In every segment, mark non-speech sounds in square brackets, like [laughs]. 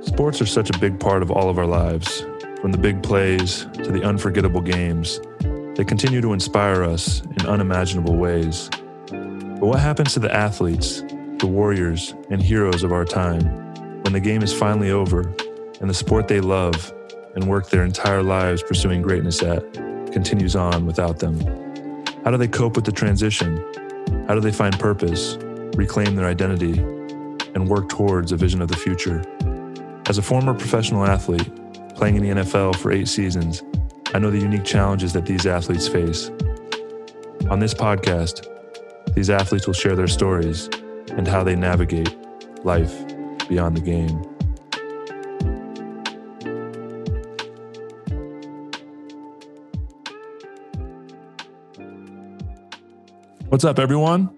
Sports are such a big part of all of our lives, from the big plays to the unforgettable games. They continue to inspire us in unimaginable ways. But what happens to the athletes, the warriors, and heroes of our time when the game is finally over and the sport they love and work their entire lives pursuing greatness at continues on without them? How do they cope with the transition? How do they find purpose, reclaim their identity, and work towards a vision of the future? As a former professional athlete, playing in the NFL for eight seasons, I know the unique challenges that these athletes face. On this podcast, these athletes will share their stories and how they navigate life beyond the game. What's up, everyone?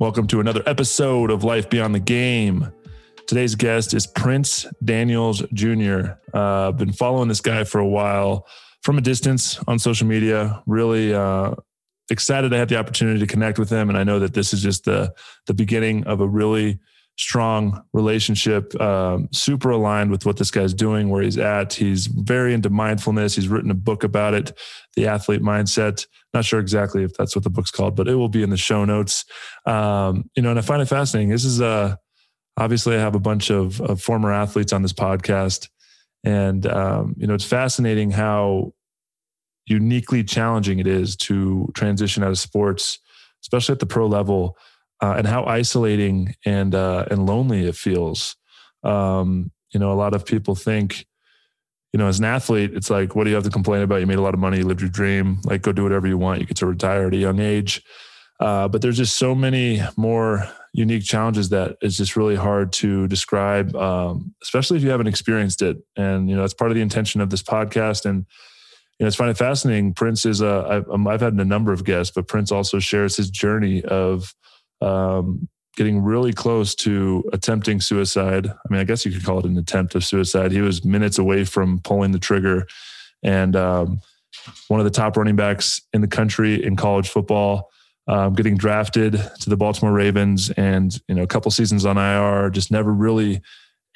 Welcome to another episode of Life Beyond the Game. Today's guest is Prince Daniels Jr. Uh, I've been following this guy for a while from a distance on social media. Really uh, excited to have the opportunity to connect with him, and I know that this is just the the beginning of a really strong relationship. Um, super aligned with what this guy's doing, where he's at. He's very into mindfulness. He's written a book about it, The Athlete Mindset. Not sure exactly if that's what the book's called, but it will be in the show notes. Um, you know, and I find it fascinating. This is a obviously I have a bunch of, of former athletes on this podcast, and um, you know it's fascinating how uniquely challenging it is to transition out of sports, especially at the pro level, uh, and how isolating and uh, and lonely it feels. Um, you know, a lot of people think, you know, as an athlete, it's like, what do you have to complain about? You made a lot of money, you lived your dream, like go do whatever you want. You get to retire at a young age. Uh, but there's just so many more unique challenges that is just really hard to describe, um, especially if you haven't experienced it. And you know, it's part of the intention of this podcast. And you know, it's finding fascinating. Prince is a I've, um, I've had a number of guests, but Prince also shares his journey of um, getting really close to attempting suicide. I mean, I guess you could call it an attempt of suicide. He was minutes away from pulling the trigger, and um, one of the top running backs in the country in college football um, getting drafted to the Baltimore Ravens, and you know a couple seasons on IR, just never really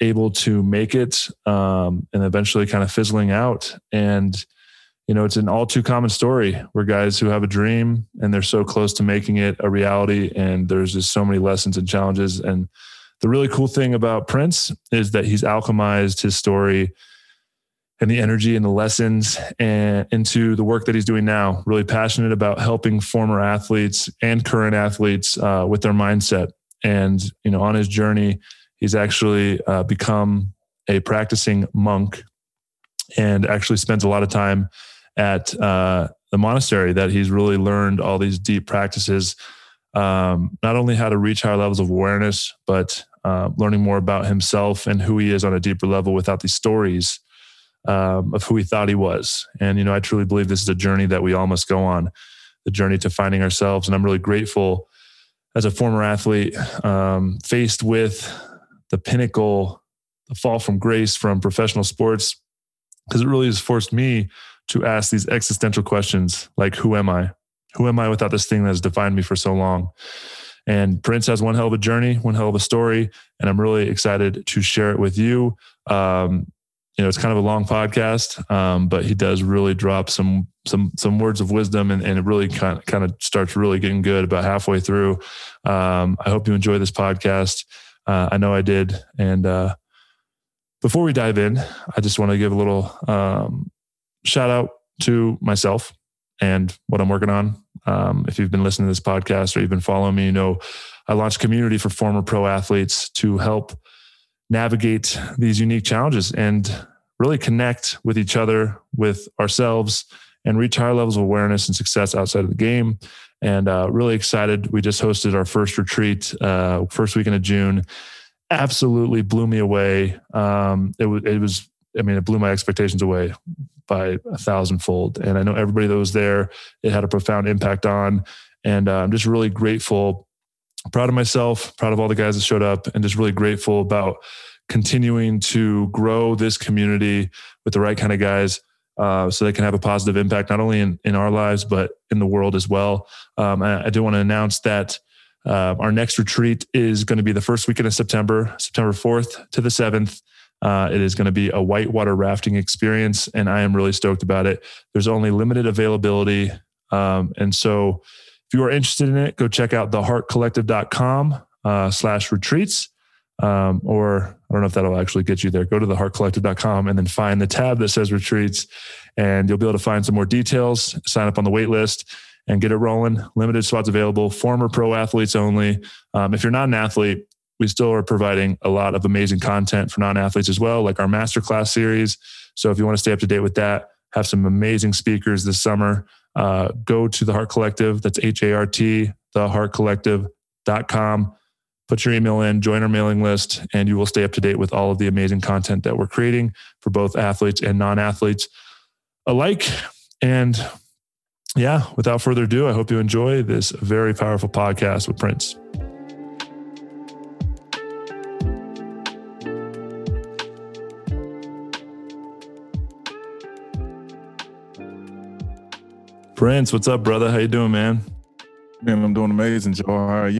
able to make it, um, and eventually kind of fizzling out. And you know, it's an all too common story where guys who have a dream and they're so close to making it a reality, and there's just so many lessons and challenges. And the really cool thing about Prince is that he's alchemized his story and the energy and the lessons and into the work that he's doing now. Really passionate about helping former athletes and current athletes uh, with their mindset. And you know, on his journey, he's actually uh, become a practicing monk, and actually spends a lot of time at uh, the monastery. That he's really learned all these deep practices, um, not only how to reach higher levels of awareness, but uh, learning more about himself and who he is on a deeper level without these stories um, of who he thought he was. And, you know, I truly believe this is a journey that we all must go on the journey to finding ourselves. And I'm really grateful as a former athlete, um, faced with the pinnacle, the fall from grace from professional sports, because it really has forced me to ask these existential questions like, who am I? Who am I without this thing that has defined me for so long? And Prince has one hell of a journey, one hell of a story, and I'm really excited to share it with you. Um, you know, it's kind of a long podcast, um, but he does really drop some some some words of wisdom, and, and it really kind of, kind of starts really getting good about halfway through. Um, I hope you enjoy this podcast. Uh, I know I did. And uh, before we dive in, I just want to give a little um, shout out to myself and what I'm working on. Um, if you've been listening to this podcast or you've been following me, you know I launched community for former pro athletes to help navigate these unique challenges and really connect with each other, with ourselves, and reach higher levels of awareness and success outside of the game. And uh, really excited. We just hosted our first retreat, uh, first weekend of June. Absolutely blew me away. Um, it was, it was, I mean, it blew my expectations away by a thousandfold. And I know everybody that was there, it had a profound impact on. And uh, I'm just really grateful proud of myself, proud of all the guys that showed up, and just really grateful about continuing to grow this community with the right kind of guys uh, so they can have a positive impact not only in, in our lives but in the world as well um, I, I, do want to announce that Uh, our next retreat is going to be the first weekend of September, September 4th to the 7th. Uh, it is going to be a whitewater rafting experience, and I am really stoked about it. There's only limited availability. Um, and so if you are interested in it, go check out thehartcollective.com uh, slash retreats. Um, or I don't know if that'll actually get you there. Go to thehartcollective.com and then find the tab that says retreats, and you'll be able to find some more details. Sign up on the wait list and get it rolling. Limited spots available. Former pro athletes only. Um, if you're not an athlete, we still are providing a lot of amazing content for non-athletes as well, like our masterclass series. So if you want to stay up to date with that, have some amazing speakers this summer. Uh, go to the Hart Collective. That's H A R T, the heart thehartcollective.com. Put your email in, join our mailing list, and you will stay up to date with all of the amazing content that we're creating for both athletes and non athletes alike. And yeah, without further ado, I hope you enjoy this very powerful podcast with Prince. Prince, what's up, brother? How you doing, man? Man, I'm doing amazing, Joe. How are you?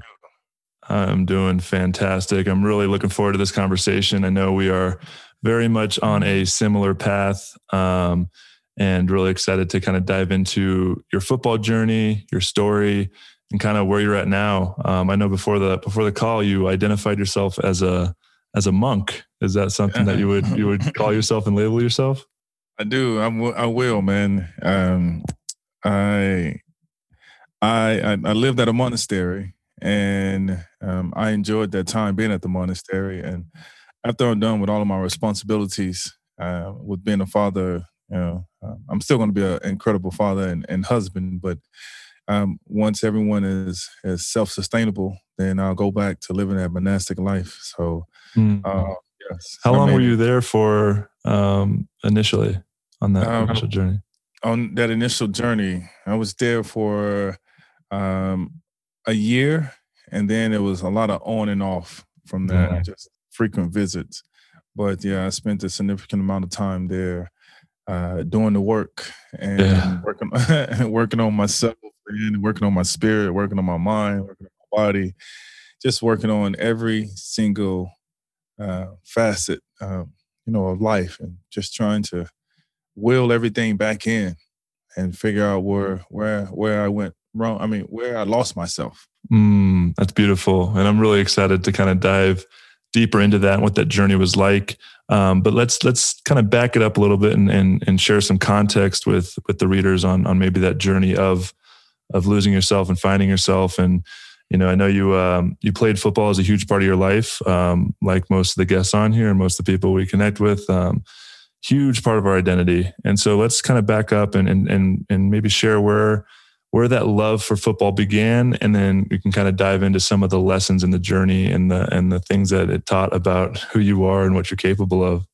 I'm doing fantastic. I'm really looking forward to this conversation. I know we are very much on a similar path, um, and really excited to kind of dive into your football journey, your story, and kind of where you're at now. Um, I know before the before the call, you identified yourself as a as a monk. Is that something that you would you would [laughs] call yourself and label yourself? I do. I'm, I will, man. Um, I I I lived at a monastery, and um, I enjoyed that time being at the monastery. And after I'm done with all of my responsibilities, uh, with being a father, you know, uh, I'm still going to be an incredible father and, and husband. But um, once everyone is is self sustainable, then I'll go back to living that monastic life. So, mm. uh, yes. How long were you there for um, initially on that um, journey? On that initial journey, I was there for um, a year, and then it was a lot of on and off from that, just frequent visits. But yeah, I spent a significant amount of time there uh, doing the work and yeah. working [laughs] working on myself and working on my spirit, working on my mind, working on my body, just working on every single uh, facet, um, you know, of life, and just trying to wheel everything back in and figure out where where where I went wrong. I mean, where I lost myself. Mm, that's beautiful, and I'm really excited to kind of dive deeper into that and what that journey was like. Um, but let's let's kind of back it up a little bit and, and and share some context with with the readers on on maybe that journey of of losing yourself and finding yourself and you know, I know you um, you played football as a huge part of your life, um, like most of the guests on here and most of the people we connect with. Huge part of our identity. And so let's kind of back up and and and, and maybe share where where that love for football began and then we can kind of dive into some of the lessons in the journey and the and the things that it taught about who you are and what you're capable of.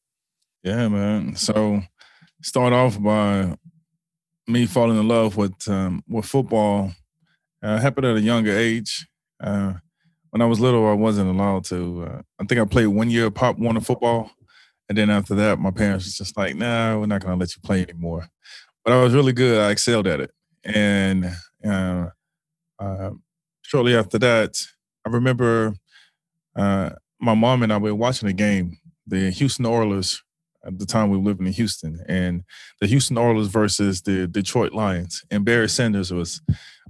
Yeah, man. So start off by me falling in love with um, with football. Uh, happened at a younger age. Uh, when I was little, I wasn't allowed to. Uh, I think I played one year of Pop Warner football, and then after that, my parents was just like, "Nah, we're not gonna let you play anymore." But I was really good. I excelled at it, and uh, uh, shortly after that, I remember uh, my mom and I were watching a game, the Houston Oilers. At the time, we were living in Houston, and the Houston Oilers versus the Detroit Lions, and Barry Sanders was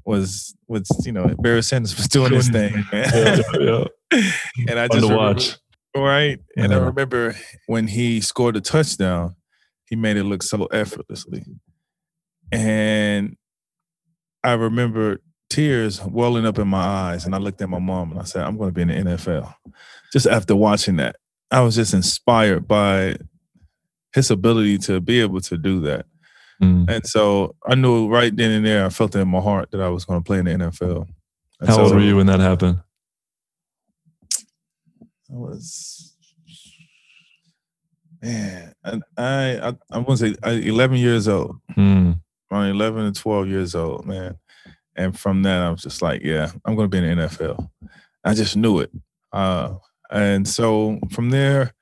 was was you know Barry Sanders was doing his thing, man. Yeah, yeah. [laughs] and I just watch. Right. And I remember when he scored a touchdown, he made it look so effortlessly. And I remember tears welling up in my eyes. And I looked at my mom and I said, I'm going to be in the NFL. Just after watching that, I was just inspired by his ability to be able to do that. Mm. And so I knew right then and there, I felt it in my heart that I was going to play in the NFL. And How so, old were you when that happened? I was man, I I I, want to say eleven years old. Mm. Around eleven and twelve years old, man. And from that, I was just like, yeah, I'm going to be in the NFL. I just knew it. Uh, and so from there,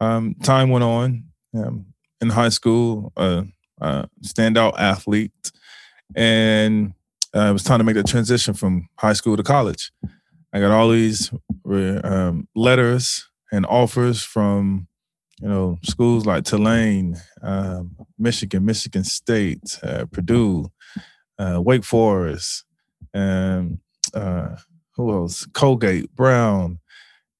um, time went on. Um, in high school, uh, uh, standout athlete, and uh, it was time to make the transition from high school to college. I got all these um, letters and offers from you know schools like Tulane, um, Michigan, Michigan State, uh, Purdue, uh, Wake Forest, and uh, who else? Colgate, Brown.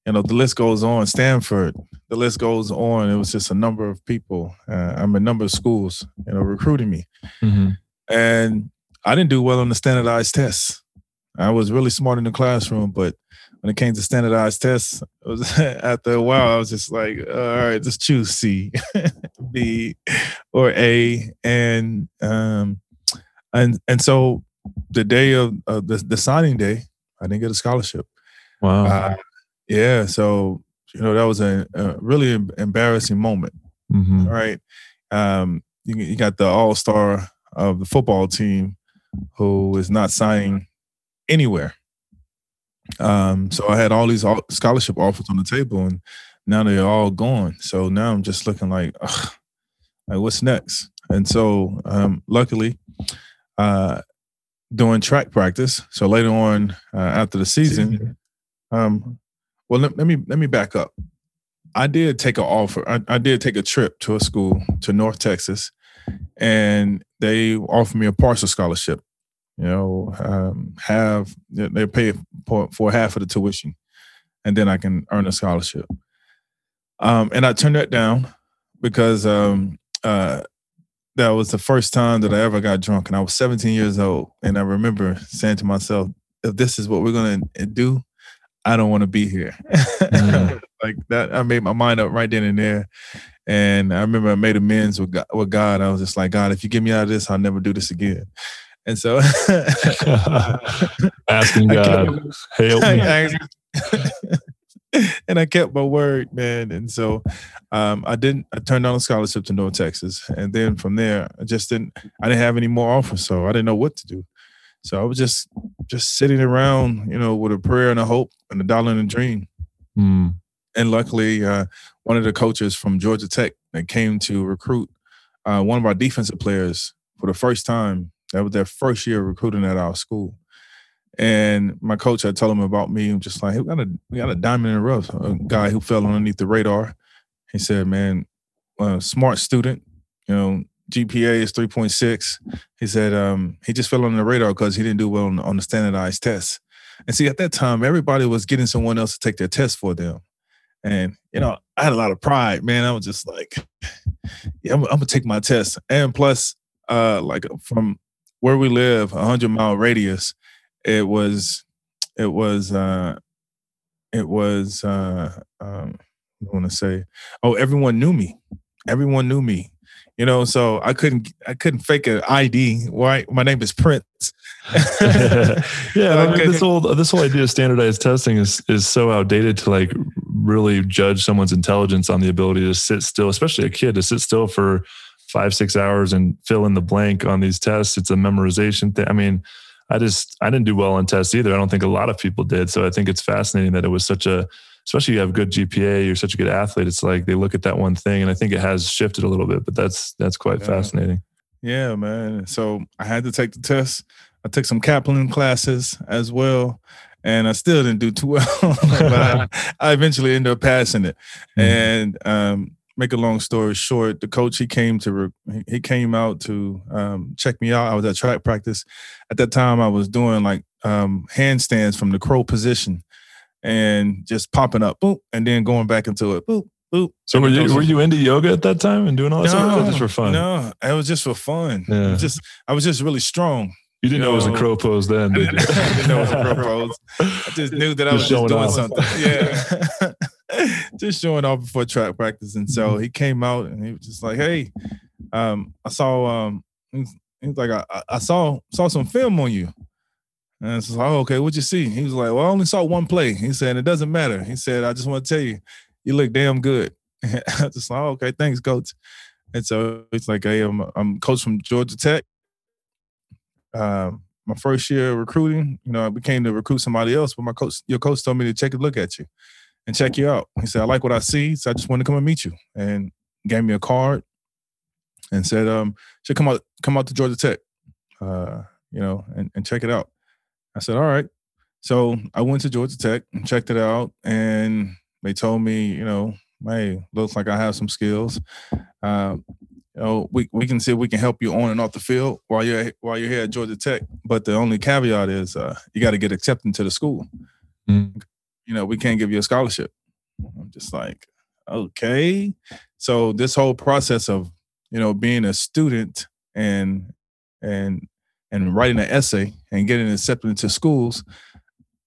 You know the list goes on. Stanford. The list goes on. It was just a number of people. Uh, I'm a number of schools. You know, recruiting me, mm-hmm. and I didn't do well on the standardized tests. I was really smart in the classroom, but when it came to standardized tests, was, [laughs] after a while, I was just like, all right, just choose C, [laughs] B, or A, and um, and and so the day of uh, the the signing day, I didn't get a scholarship. Wow. Uh, yeah. So you know that was a, a really embarrassing moment. Mm-hmm. Right. Um, you, you got the all star of the football team who is not signing anywhere. Um, so I had all these scholarship offers on the table, and now they're all gone. So now I'm just looking like, ugh, like what's next? And so, um, luckily, uh, doing track practice. So later on uh, after the season, um, well, let, let, me let me back up. I did take an offer. I, I did take a trip to a school to North Texas, and they offered me a partial scholarship you know, um, have they pay for, for half of the tuition, and then I can earn a scholarship. Um, and I turned that down because um, uh, that was the first time that I ever got drunk, and I was 17 years old. And I remember saying to myself, "If this is what we're gonna do, I don't want to be here." Mm. [laughs] like that, I made my mind up right then and there. And I remember I made amends with God, with God. I was just like, God, if you get me out of this, I'll never do this again. And so [laughs] asking God, help me. [laughs] and I kept my word, man. And so um, I didn't. I turned down a scholarship to North Texas, and then from there, I just didn't. I didn't have any more offers, so I didn't know what to do. So I was just just sitting around, you know, with a prayer and a hope and a dollar and a dream. Mm. And luckily, uh, one of the coaches from Georgia Tech that came to recruit uh, one of our defensive players for the first time that was their first year recruiting at our school. And my coach had told him about me. I'm just like, hey, we got a we got a diamond in the rough, a guy who fell underneath the radar. He said, "Man, smart student, you know, GPA is 3.6." He said um, he just fell on the radar because he didn't do well on, on the standardized tests. And see, at that time, everybody was getting someone else to take their test for them. And you know, I had a lot of pride, man. I was just like, yeah, I'm, I'm gonna take my test. And plus, uh, like from where we live, a hundred mile radius, it was, it was, uh, it was, uh, um, I want to say, oh, everyone knew me. Everyone knew me. You know, so I couldn't, I couldn't fake an ID. Right, my name is Prince. [laughs] yeah, [laughs] I mean, this whole this whole idea of standardized testing is is so outdated to like really judge someone's intelligence on the ability to sit still, especially a kid to sit still for five six hours and fill in the blank on these tests it's a memorization thing i mean i just i didn't do well on tests either i don't think a lot of people did so i think it's fascinating that it was such a especially you have good gpa you're such a good athlete it's like they look at that one thing and i think it has shifted a little bit but that's that's quite yeah. fascinating yeah man so i had to take the test i took some kaplan classes as well and I still didn't do too well, [laughs] but I, I, eventually ended up passing it. Mm-hmm. And um, make a long story short, the coach he came to he came out to um, check me out. I was at track practice. At that time, I was doing like um, handstands from the crow position and just popping up, boop, and then going back into it, boop, boop. So were you were you into yoga at that time and doing all that no, stuff? just for fun? No, it was just for fun. Yeah. Just I was just really strong. You didn't you know, know, it was a crow pose then, did you? [laughs] I didn't know it was a crow pose. I just knew that I was just doing off. something. Yeah. [laughs] just showing off before track practice. And so mm-hmm. he came out and he was just like, Hey, um, I saw um he was like, I, I saw saw some film on you. And I was like, oh, okay, what'd you see? He was like, Well, I only saw one play. He said, It doesn't matter. He said, I just want to tell you, you look damn good. [laughs] I just like, oh, okay, thanks, coach. And so it's like, hey, I'm I'm coach from Georgia Tech. Um, my first year recruiting, you know, I became to recruit somebody else, but my coach, your coach told me to take a look at you and check you out. He said, I like what I see, so I just wanted to come and meet you. And gave me a card and said, um, should come out, come out to Georgia Tech, uh, you know, and, and check it out. I said, all right. so I went to Georgia Tech and checked it out, and they told me, you know, hey, looks like I have some skills. Uh, you know, we, we can see we can help you on and off the field while you're while you're here at Georgia Tech. But the only caveat is uh, you got to get accepted to the school. Mm. You know, we can't give you a scholarship. I'm just like, okay. So this whole process of you know being a student and and and writing an essay and getting accepted into schools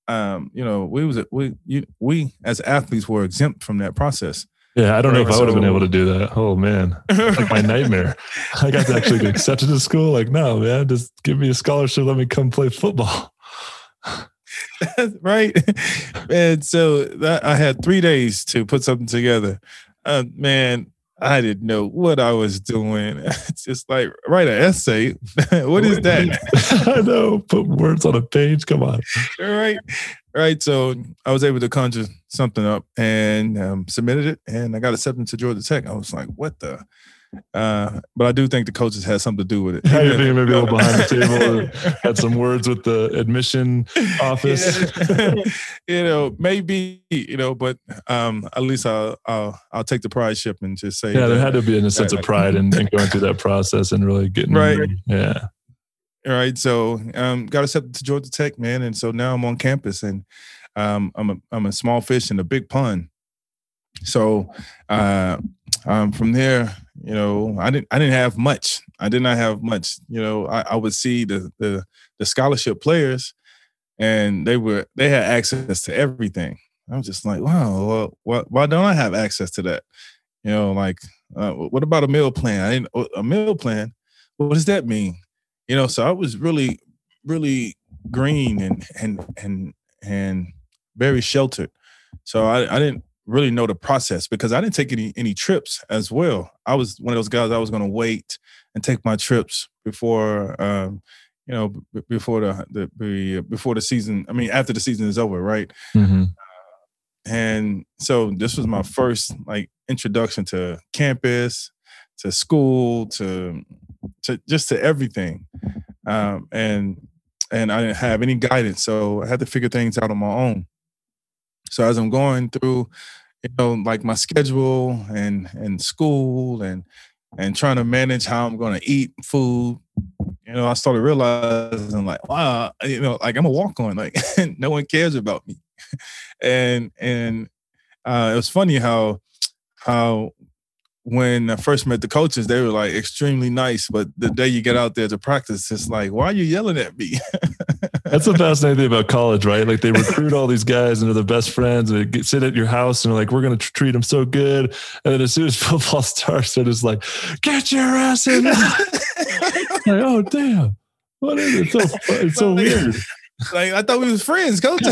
um, you know, we was we you, we as athletes were exempt from that process. Yeah, I don't know if I would have been able to do that. Oh man, like my [laughs] nightmare. I got to actually get accepted to school. Like, no, man, just give me a scholarship. Let me come play football. [laughs] right, and so that, I had three days to put something together. Uh, man, I didn't know what I was doing. [laughs] Just like write an essay. [laughs] what is that? I know. Put words on a page. Come on. right. Right. So I was able to conjure something up and um, submitted it, and I got accepted to Georgia Tech. I was like, "What the?" Uh, but I do think the coaches had something to do with it. [laughs] Yeah, you think maybe a little [laughs] behind the table had some words with the admission office. Yeah. [laughs] you know, maybe you know, but um, at least I'll, I'll I'll take the pride ship and just say. Yeah, that, there had to be a sense of pride in, in, going through that process and really getting right. Yeah. All right. So um, got accepted to Georgia Tech, man, and so now I'm on campus, and um, I'm a I'm a small fish in a big pond. So uh, um, from there, you know, I didn't I didn't have much. I did not have much. You know, I, I would see the, the the scholarship players, and they were they had access to everything. I was just like, wow, well, why, don't I have access to that? You know, like, uh, what about a meal plan? I didn't a meal plan. What does that mean? You know, so I was really, really green and and and and very sheltered. So I, I didn't really know the process because I didn't take any any trips as well. I was one of those guys I was going to wait and take my trips before um, you know b- before the, the, before the season. I mean after the season is over, right? Mm-hmm. Uh, and so this was my first like introduction to campus, to school, to to just to everything, um, and and I didn't have any guidance, so I had to figure things out on my own. So as I'm going through, you know, like my schedule and and school and and trying to manage how I'm going to eat food, you know, I started realizing like, wow, you know, like I'm a walk on, like [laughs] no one cares about me, [laughs] and and uh, it was funny how how when I first met the coaches, they were like extremely nice. But the day you get out there to practice, it's like, why are you yelling at me? [laughs] That's the fascinating thing about college, right? Like they recruit all these guys and they're the best friends and they get, sit at your house and they're like, we're going to treat them so good. And then as soon as [laughs] football starts, they're just like, get your ass in. [laughs] like, oh, damn. What is it? It's so, it's so weird. Like I thought we was friends, coach.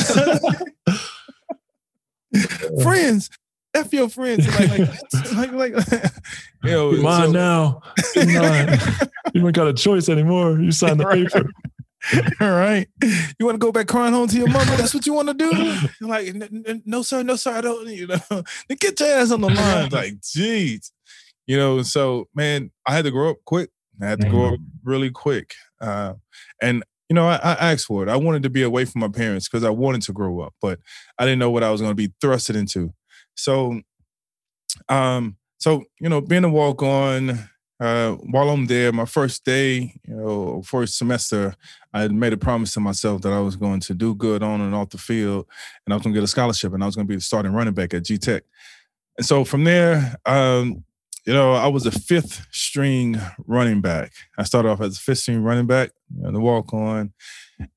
friends. F your friends. Like, like, [laughs] [laughs] like, like [laughs] you know, Come on so, now. Come on. you ain't got a choice anymore. You signed the right. paper. All right. You want to go back crying home to your mama? That's what you want to do? like, no, sir, no, sir, I don't, you know. Then get your ass on the line. Like, jeez. You know, so man, I had to grow up quick. I had to grow up mm-hmm. really quick. Uh, and you know, I, I, asked for it. I wanted to be away from my parents because I wanted to grow up, but I didn't know what I was going to be thrusted into. So, um, so you know, being a walk on, uh, while I'm there, my first day, you know, first semester, I had made a promise to myself that I was going to do good on and off the field, and I was going to get a scholarship, and I was going to be the starting running back at G Tech. And so from there, um, you know, I was a fifth string running back. I started off as a fifth string running back, you know, the walk on.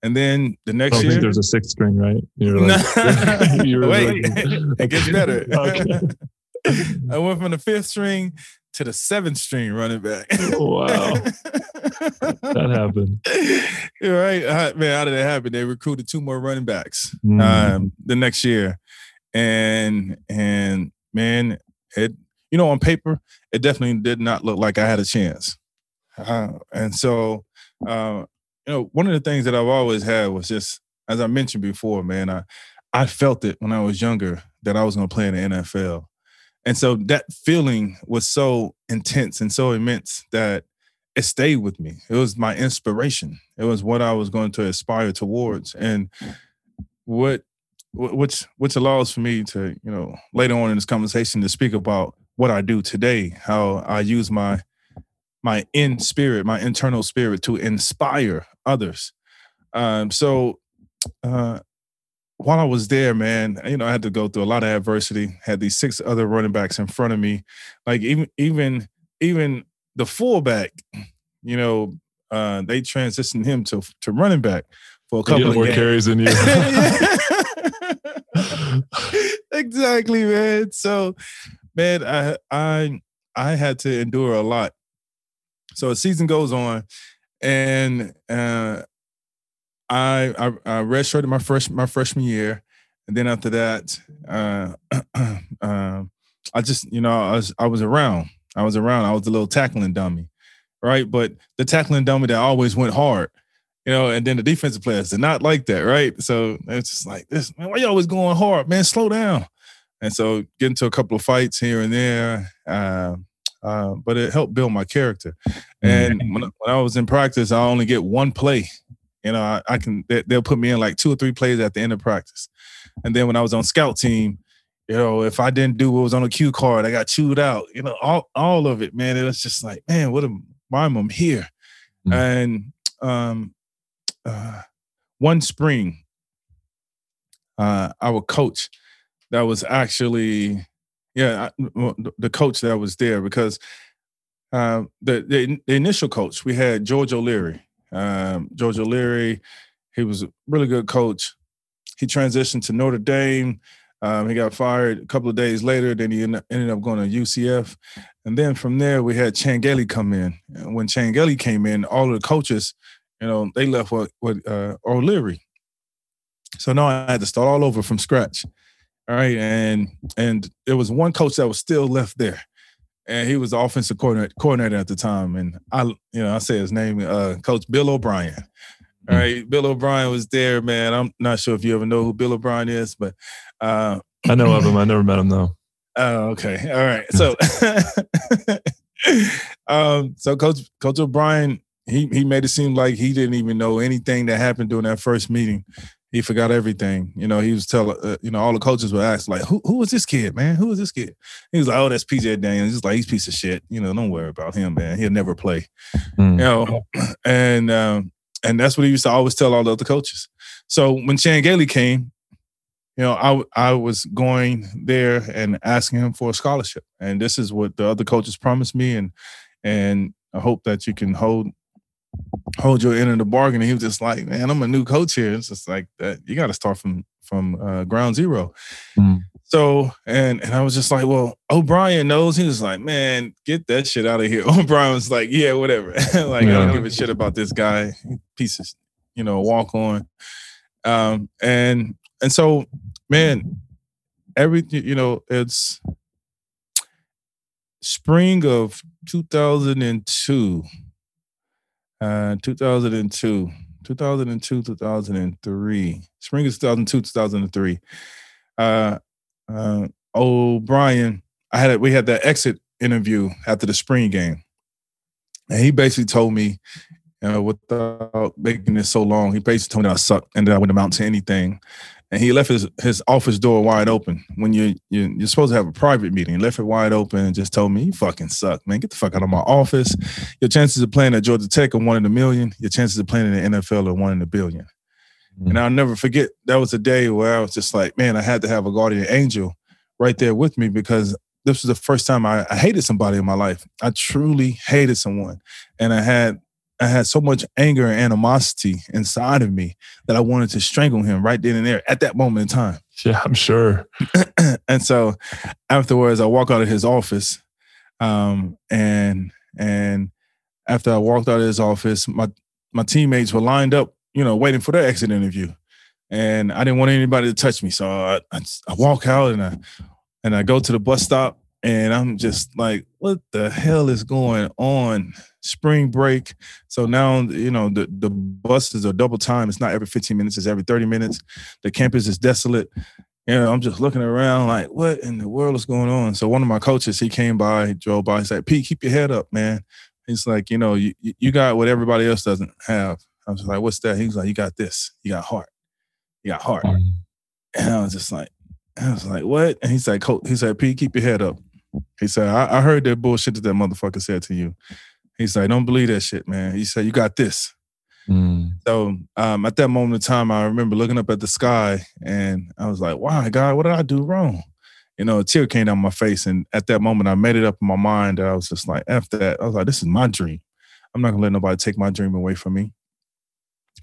And then the next year, there's a sixth string, right? You're like, [laughs] you're Wait, like, [laughs] it gets better. [laughs] I went from the fifth string to the seventh string running back. wow, that happened. You're right, man. How did that happen? They recruited two more running backs mm. um, the next year, and and man, it you know on paper it definitely did not look like I had a chance, uh, and so uh, you know, one of the things that I've always had was just, as I mentioned before, man, I I felt it when I was younger that I was going to play in the NFL, and so that feeling was so intense and so immense that it stayed with me. It was my inspiration. It was what I was going to aspire towards, and what which which allows for me to you know later on in this conversation to speak about what I do today, how I use my my in spirit, my internal spirit to inspire others. Um, so uh, while I was there, man, you know, I had to go through a lot of adversity. Had these six other running backs in front of me, like even even even the fullback, you know, uh, they transitioned him to to running back for a couple of more games. carries than you. [laughs] exactly, man. So, man, I I I had to endure a lot. So a season goes on, and uh, I I, I redshirted my fresh my freshman year, and then after that, uh, [clears throat] uh, I just you know I was I was around. I was around. I was a little tackling dummy, right? But the tackling dummy that always went hard, you know. And then the defensive players did not like that, right? So it's just like this, man. Why you always going hard, man? Slow down. And so get into a couple of fights here and there. Uh, uh, but it helped build my character. And when, when I was in practice, I only get one play you know, I, I can they, will put me in like two or three plays at the end of practice. And then when I was on scout team, you know, if I didn't do what was on the cue card, I got chewed out. You know, all all of it, man. It was just like, man, what am why am I here? Mm-hmm. And um uh one spring, uh our coach that was actually yeah, I, the coach that was there because uh, the, the, the initial coach we had George O'Leary, um, George O'Leary, he was a really good coach. He transitioned to Notre Dame. Um, he got fired a couple of days later. Then he ended up going to UCF, and then from there we had Chan Gailey come in. And when Chan Gailey came in, all of the coaches, you know, they left with, with uh, O'Leary. So now I had to start all over from scratch. All right, and and there was one coach that was still left there and he was the offensive coordinator, coordinator at the time. And I, you know, I say his name, uh, Coach Bill O'Brien. All hmm. Bill O'Brien was there, man. I'm not sure if you ever know who Bill O'Brien is, but uh, I know of him. I never met him though. [laughs] Oh, okay. All right. So, [laughs] um, so Coach Coach O'Brien, he he made it seem like he didn't even know anything that happened during that first meeting he forgot everything. You know, he was telling, uh, you know, all the coaches were ask, like, who who is this kid, man? Who is this kid? He was like, oh, that's PJ Daniels. He's like, he's piece of shit. You know, don't worry about him, man. He'll never play. Mm. You know, and um, and that's what he used to always tell all the other coaches. So when Chan Gailey came, you know, I I was going there and asking him for a scholarship, and this is what the other coaches promised me, and and I hope that you can hold hold your end of the bargain. And he was just like, man, I'm a new coach here. It's just like that. You got to start from from uh, ground zero. Mm. So and and I was just like, well, O'Brien knows. He was like, man, get that shit out of here. [laughs] O'Brien was like, yeah, whatever. [laughs] like yeah. I don't give a shit about this guy. Pieces, you know, walk on. Um, and and so, man, every you know, it's spring of 2002 uh, 2002, 2002, 2003, spring of 2002, 2003. Uh, uh, O'Brien, I had a, we had that exit interview after the spring game, and he basically told me, without making it so long, he basically told me that I sucked and that I wouldn't amount to anything, and he left his his office door wide open when you you you're supposed to have a private meeting. He left it wide open and just told me, "You fucking suck, man. Get the fuck out of my office. Your chances of playing at Georgia Tech are one in a million. Your chances of playing in the NFL are one in a 1000000000 mm-hmm. And I'll never forget that was a day where I was just like, man, I had to have a guardian angel right there with me because this was the first time I, I hated somebody in my life. I truly hated someone, and I had I had so much anger and animosity inside of me that I wanted to strangle him right then and there at that moment in time. [laughs] Yeah, I'm sure. [clears throat] and so afterwards, I walk out of his office, um, and and after I walked out of his office, my my teammates were lined up, you know, waiting for their exit interview, and I didn't want anybody to touch me. So I, I, I walk out and I and I go to the bus stop, and I'm just like, what the hell is going on? spring break. So now, you know, the, the buses are double time. It's not every 15 minutes, it's every 30 minutes. The campus is desolate. You know, I'm just looking around like, what in the world is going on? So one of my coaches, he came by, he drove by, he said, Pete, keep your head up, man. He's like, you know, you, you got what everybody else doesn't have. I was like, what's that? He's like, you got this. You got heart. You got heart. Mm-hmm. And I was just like, I was like, what? And he's like, Coach, he said, Pete, keep your head up. He said, I, I heard that bullshit that that motherfucker said to you. He's like, don't believe that shit, man. He said, you got this. Mm. So um, at that moment in time, I remember looking up at the sky and I was like, why, God, what did I do wrong? You know, a tear came down my face. And at that moment, I made it up in my mind that I was just like, F that. I was like, this is my dream. I'm not gonna let nobody take my dream away from me.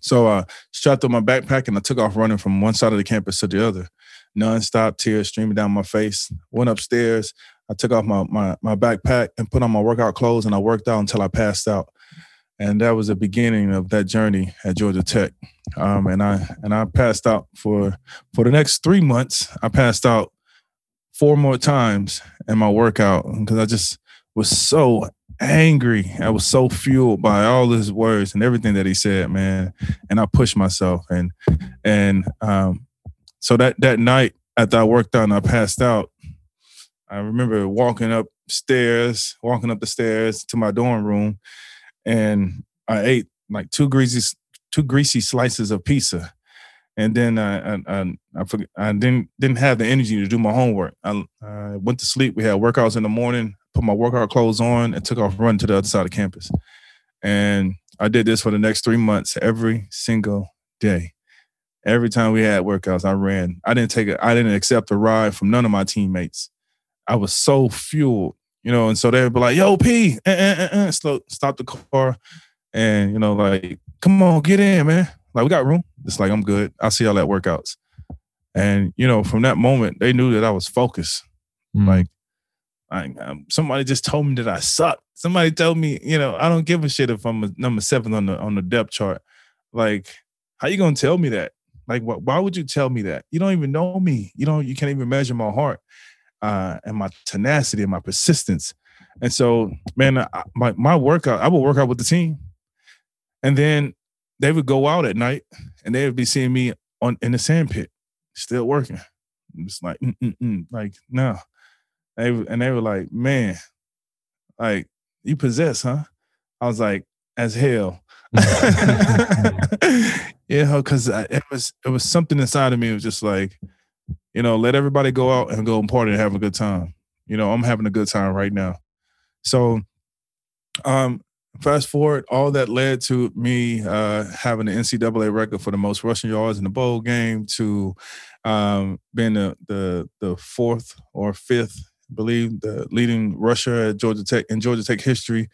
So I uh, strapped up my backpack and I took off running from one side of the campus to the other. Nonstop tears streaming down my face. Went upstairs. I took off my, my my backpack and put on my workout clothes and I worked out until I passed out. And that was the beginning of that journey at Georgia Tech. Um, and I and I passed out for for the next three months. I passed out four more times in my workout because I just was so angry. I was so fueled by all his words and everything that he said, man. And I pushed myself and and um, so that that night after I worked out and I passed out, I remember walking upstairs, walking up the stairs to my dorm room, and I ate like two greasy two greasy slices of pizza. And then I I I, I, forget, I didn't didn't have the energy to do my homework. I, I went to sleep. We had workouts in the morning put my workout clothes on, and took off running to the other side of campus. And I did this for the next three months, every single day. Every time we had workouts, I ran. I didn't take it. I didn't accept a ride from none of my teammates. I was so fueled, you know. And so they'd be like, "Yo, P, eh, eh, eh, slow, stop the car," and you know, like, "Come on, get in, man. Like, we got room." It's like I'm good. I'll see y'all at workouts. And you know, from that moment, they knew that I was focused. Mm. Like I, um, somebody just told me that I suck. Somebody told me, you know, I don't give a shit if I'm a number seven on the on the depth chart. Like, how you gonna tell me that? Like, wh- why would you tell me that? You don't even know me. You don't. You can't even measure my heart uh, and my tenacity and my persistence. And so, man, I, my my workout, I would work out with the team, and then they would go out at night, and they would be seeing me on in the sand pit, still working. It's like, mm-mm-mm. like no. They and they were like, "Man, like you possess, huh?" I was like, "As hell." you know, because it was it was something inside of me. It was just like, you know, let everybody go out and go and party and have a good time. You know, I'm having a good time right now. So, um, fast forward, all that led to me uh, having the NCAA record for the most rushing yards in the bowl game, to um, being the the the fourth or fifth I believe, the leading rusher at Georgia Tech in Georgia Tech history.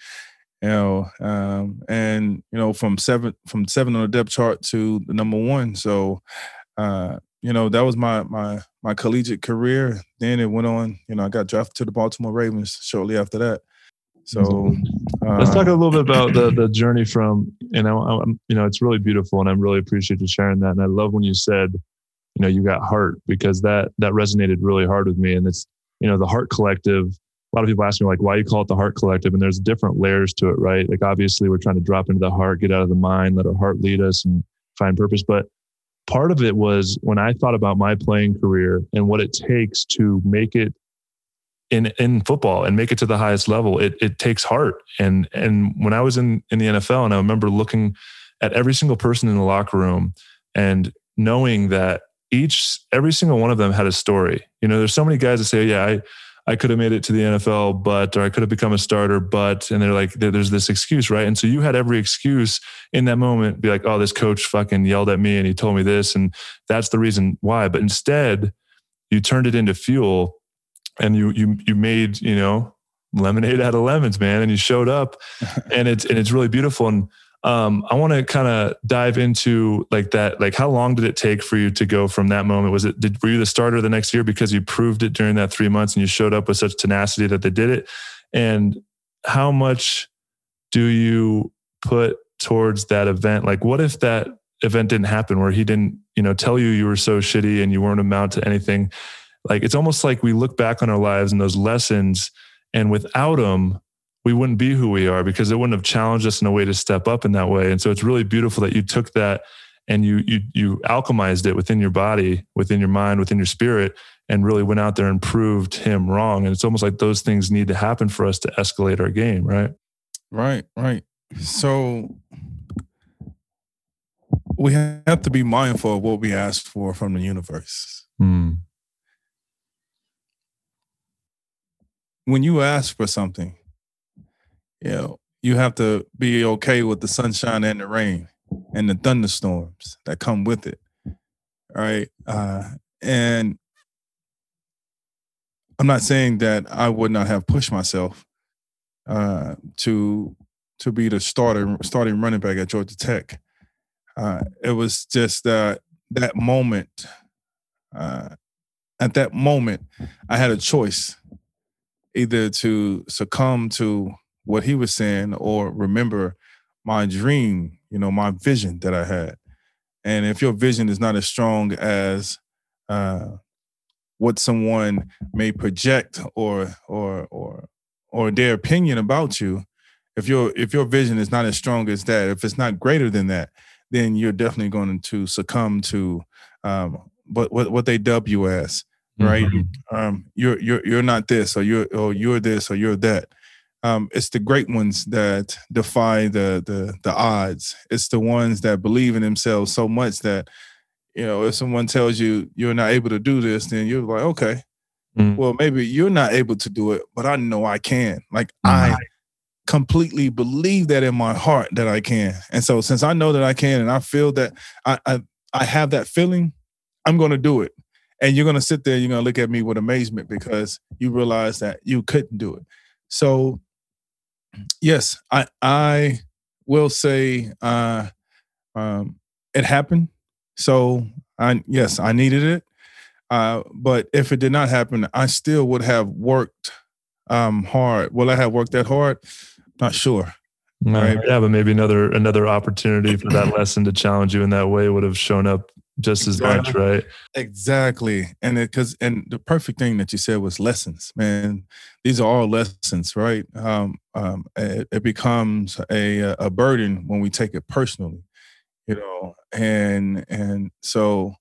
You know, um, and you know, from seven from seven on the depth chart to the number one. So, uh, you know, that was my my my collegiate career. Then it went on. You know, I got drafted to the Baltimore Ravens shortly after that. So uh, let's talk a little bit about the the journey from. You know, I'm, you know, it's really beautiful, and I really appreciate you sharing that. And I love when you said, you know, you got heart because that that resonated really hard with me. And it's you know, the Hart Collective. A lot of people ask me like, why you call it the Hart Collective? And there's different layers to it, right? Like obviously we're trying to drop into the heart, get out of the mind, let our heart lead us and find purpose. But part of it was when I thought about my playing career and what it takes to make it in in football and make it to the highest level. It it takes heart. And and when I was in in the NFL and I remember looking at every single person in the locker room and knowing that each every single one of them had a story. You know, there's so many guys that say, "Yeah, I I could have made it to the NFL, but or I could have become a starter, but," and they're like, "There's this excuse, right?" And so you had every excuse in that moment, be like, "Oh, this coach fucking yelled at me and he told me this, and that's the reason why." But instead, you turned it into fuel, and you you you made you know lemonade out of lemons, man, and you showed up, [laughs] and it's and it's really beautiful and um, I want to kind of dive into like that. Like, how long did it take for you to go from that moment? Was it did were you the starter the next year because you proved it during that three months and you showed up with such tenacity that they did it? And how much do you put towards that event? Like, what if that event didn't happen where he didn't, you know, tell you you were so shitty and you weren't amount to anything? Like, it's almost like we look back on our lives and those lessons, and without them, we wouldn't be who we are because it wouldn't have challenged us in a way to step up in that way. And so it's really beautiful that you took that and you you you alchemized it within your body, within your mind, within your spirit, and really went out there and proved him wrong. And it's almost like those things need to happen for us to escalate our game, right? Right, right. So we have to be mindful of what we ask for from the universe. Hmm. When you ask for something, you know, you have to be okay with the sunshine and the rain and the thunderstorms that come with it. Right. Uh, and I'm not saying that I would not have pushed myself uh, to to be the starter starting running back at Georgia Tech. Uh, it was just that that moment. Uh, at that moment, I had a choice, either to succumb to what he was saying or remember my dream, you know, my vision that I had. And if your vision is not as strong as uh, what someone may project or or or or their opinion about you, if your if your vision is not as strong as that, if it's not greater than that, then you're definitely going to succumb to um, what what what they dub you as, right? Mm-hmm. Um, you're you're you're not this, or you're or you're this, or you're that um, it's the great ones that defy the the the odds. It's the ones that believe in themselves so much that you know if someone tells you you're not able to do this, then you're like, okay, mm. well maybe you're not able to do it, but I know I can. Like mm. I completely believe that in my heart that I can. And so since I know that I can, and I feel that I I, I have that feeling, I'm going to do it. And you're going to sit there, you're going to look at me with amazement because you realize that you couldn't do it. So yes, I I will say uh, um, it happened. So I yes, I needed it. Uh, but if it did not happen, I still would have worked um, hard. Will I have worked that hard? Not sure. right? Yeah, but maybe another another opportunity for that [coughs] lesson to challenge you in that way would have shown up just as much, right? Exactly. And it because and the perfect thing that you said was lessons, man. These are all lessons, right? Um, um, it, it becomes a a burden when we take it personally, you know. And and so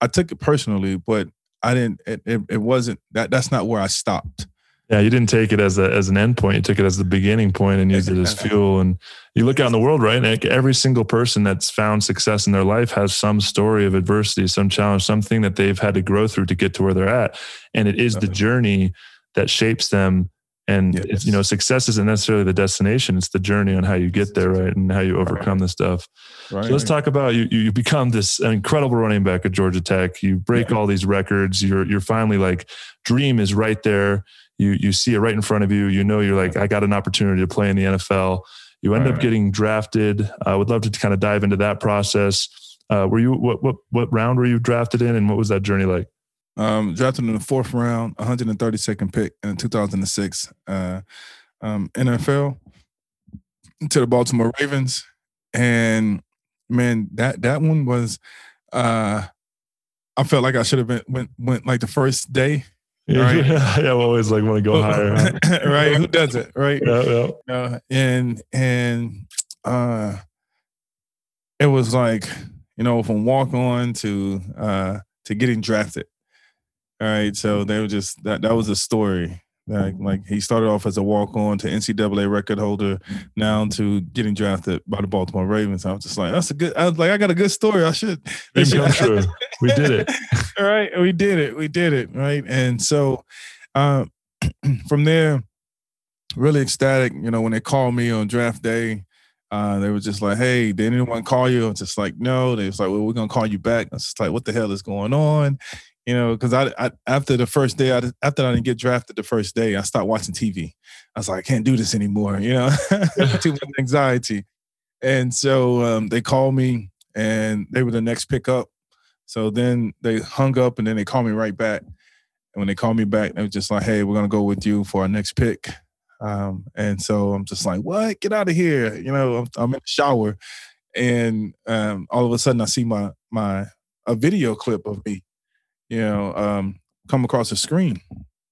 I took it personally, but I didn't. It, it, it wasn't that. That's not where I stopped. Yeah, you didn't take it as a as an end point. You took it as the beginning point and used it as [laughs] fuel. And you look out in the world, right, Nick? Every single person that's found success in their life has some story of adversity, some challenge, something that they've had to grow through to get to where they're at. And it is the journey that shapes them. And yes. you know, success isn't necessarily the destination; it's the journey on how you get there, right, and how you overcome right. the stuff. Right. So let's talk about you. You become this incredible running back at Georgia Tech. You break yeah. all these records. You're you're finally like dream is right there you you see it right in front of you. You know, you're like, I got an opportunity to play in the NFL. You end All up getting drafted. I would love to kind of dive into that process. Uh, were you what what what round were you drafted in, and what was that journey like? Um, drafted in the fourth round, 132nd pick in 2006 uh, um, NFL to the Baltimore Ravens, and man, that that one was. Uh, I felt like I should have been went went like the first day Right? [laughs] yeah, I always like want to go higher. [laughs] right? Who does it? Right? Yeah, yeah. Uh, and and uh, it was like you know from walk on to uh to getting drafted. All right, so they were just that that was a story like, like he started off as a walk on to NCAA record holder, now to getting drafted by the Baltimore Ravens. I was just like, that's a good. I was like, I got a good story. I should. should. true. We did it. All [laughs] right, we did it. We did it. Right, and so uh, [clears throat] from there, really ecstatic. You know, when they called me on draft day. Uh, they were just like, "Hey, did anyone call you?" I was just like, "No." They was like, "Well, we're gonna call you back." I was just like, "What the hell is going on?" You know, because I, I, after the first day, I, after I didn't get drafted the first day, I stopped watching TV. I was like, I can't do this anymore, you know, [laughs] too much anxiety. And so um, they called me, and they were the next pickup. So then they hung up, and then they called me right back. And when they called me back, they were just like, "Hey, we're gonna go with you for our next pick." Um, and so I'm just like, "What? Get out of here!" You know, I'm, I'm in the shower, and um, all of a sudden I see my my a video clip of me you know, um, come across the screen.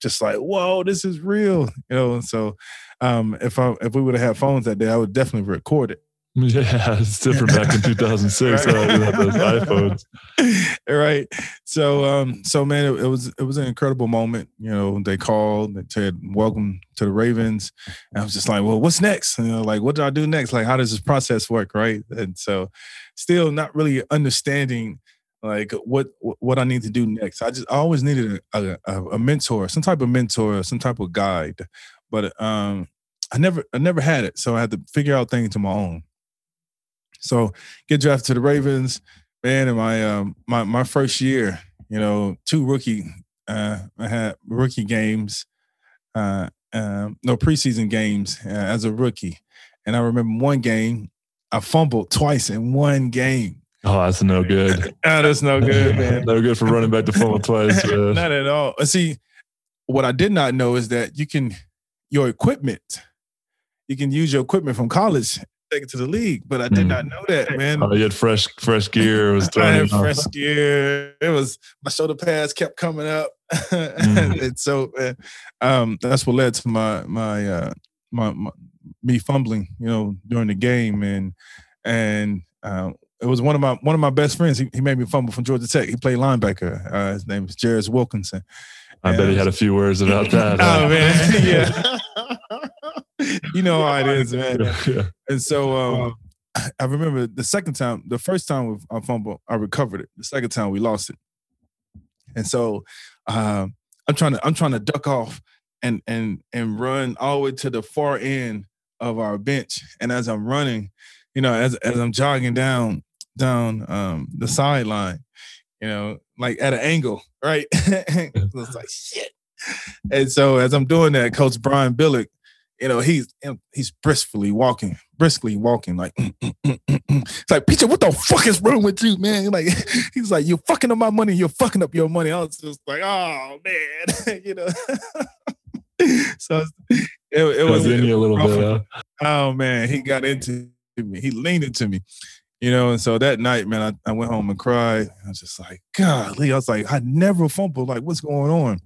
Just like, whoa, this is real. You know, so um, if I if we would have had phones that day, I would definitely record it. [laughs] Yeah, it's different back in 2006. [laughs] right. those iPhones. right. So, um, so man, it, it, was it was an incredible moment. You know, they called, they said, "Welcome to the Ravens," and I was just like, "Well, what's next?" You know, like, what do I do next? Like, how does this process work? Right. And so, still not really understanding like what what I need to do next. I just I always needed a, a, a mentor, some type of mentor, some type of guide, but um, I never I never had it, so I had to figure out things on my own. So get drafted to the Ravens, man. In my um my my first year, you know, two rookie uh, I had rookie games, uh, uh, no preseason games uh, as a rookie, and I remember one game I fumbled twice in one game. Oh, that's no good. oh, that's no good, man. no good for running back to fumble twice. [laughs] Man. not at all. See, what I did not know is that you can your equipment, you can use your equipment from college take it to the league, but I did mm. not know that, man. Oh, you had fresh, fresh gear. It was [laughs] I had fresh gear. It was my shoulder pads kept coming up, [laughs] mm. and so um, that's what led to my my, uh, my my me fumbling, you know, during the game, and and um, it was one of my one of my best friends. He, he made me fumble from Georgia Tech. He played linebacker. Uh, his name is Jared Wilkinson. I bet he had a few words about [laughs] that. oh man, [laughs] [laughs] yeah. you know how it is, man. Yeah. And so um, I remember the second time, the first time I fumbled, I recovered it. The second time we lost it. And so um, I'm trying to I'm trying to duck off and and and run all the way to the far end of our bench. And as I'm running, you know, as as I'm jogging down down um, the sideline, you know, like at an angle, right? [laughs] it's like shit. And so as I'm doing that, Coach Brian Billick, you know, he's he's briskly walking, briskly walking, like mm, mm, mm, it's like, Peter, what the fuck is wrong with you, man? Like [laughs] he's like, you're fucking up my money, you're fucking up your money. I was just like, oh man, [laughs] you know. so it, it was, in you a little bit. Huh? Oh man, he got into me. He leaned into me, you know. And so that night, man, I, I went home and cried. I was just like, golly, I was like, I never fumbled. Like, what's going on?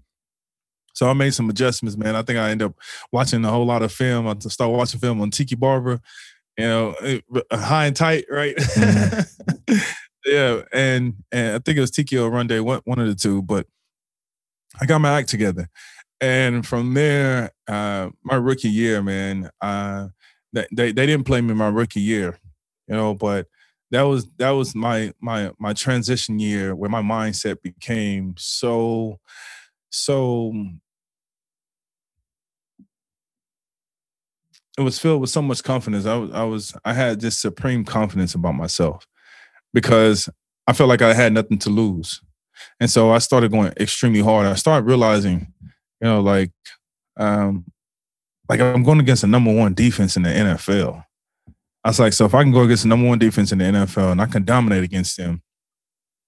So I made some adjustments, man. I think I ended up watching a whole lot of film. I started watching film on Tiki Barber, you know, high and tight, right? Mm-hmm. [laughs] yeah, and and I think it was Tiki or Run one one of the two. But I got my act together, and from there, uh, my rookie year, man, uh, they they didn't play me my rookie year, you know, but that was that was my my my transition year where my mindset became so so it was filled with so much confidence. I was, I was, I had this supreme confidence about myself because I felt like I had nothing to lose, and so I started going extremely hard. I started realizing, you know, like, um, like I'm going against the number one defense in the NFL. I was like, so if I can go against the number one defense in the NFL and I can dominate against them,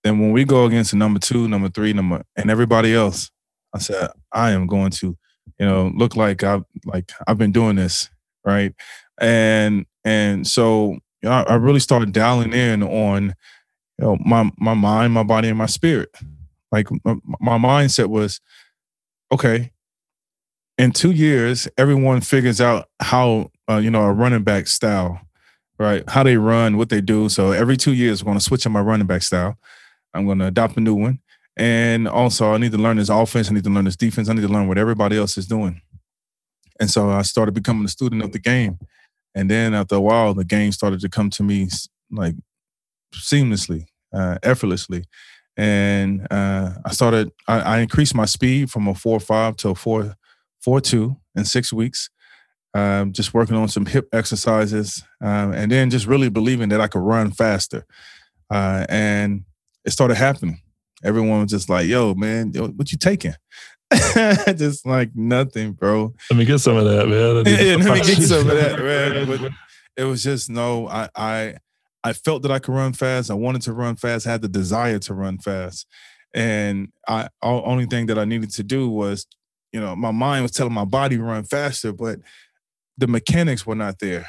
then when we go against the number two, number three, number and everybody else, I said, I am going to, you know, look like I've like I've been doing this right? And and so you know, I, I really started dialing in on you know my my mind, my body, and my spirit. Like my, my mindset was, okay, in two years, everyone figures out how uh, you know a running back style, right? How they run, what they do. So every two years, I'm going to switch on my running back style. I'm going to adopt a new one, and also I need to learn this offense. I need to learn this defense. I need to learn what everybody else is doing. And so I started becoming a student of the game. And then after a while, the game started to come to me like seamlessly, uh, effortlessly. And uh, I started, I, I, increased my speed from a four five to a four four two in six weeks. Um, just working on some hip exercises, um, and then just really believing that I could run faster. Uh, and it started happening. Everyone was just like, "Yo, man, what you taking?" [laughs] just like nothing, bro. Let me get some of that, man. yeah, let me get some of that, man. But it was just no. I I I felt that I could run fast. I wanted to run fast. I had the desire to run fast, and I all, only thing that I needed to do was, you know, my mind was telling my body run faster, but the mechanics were not there.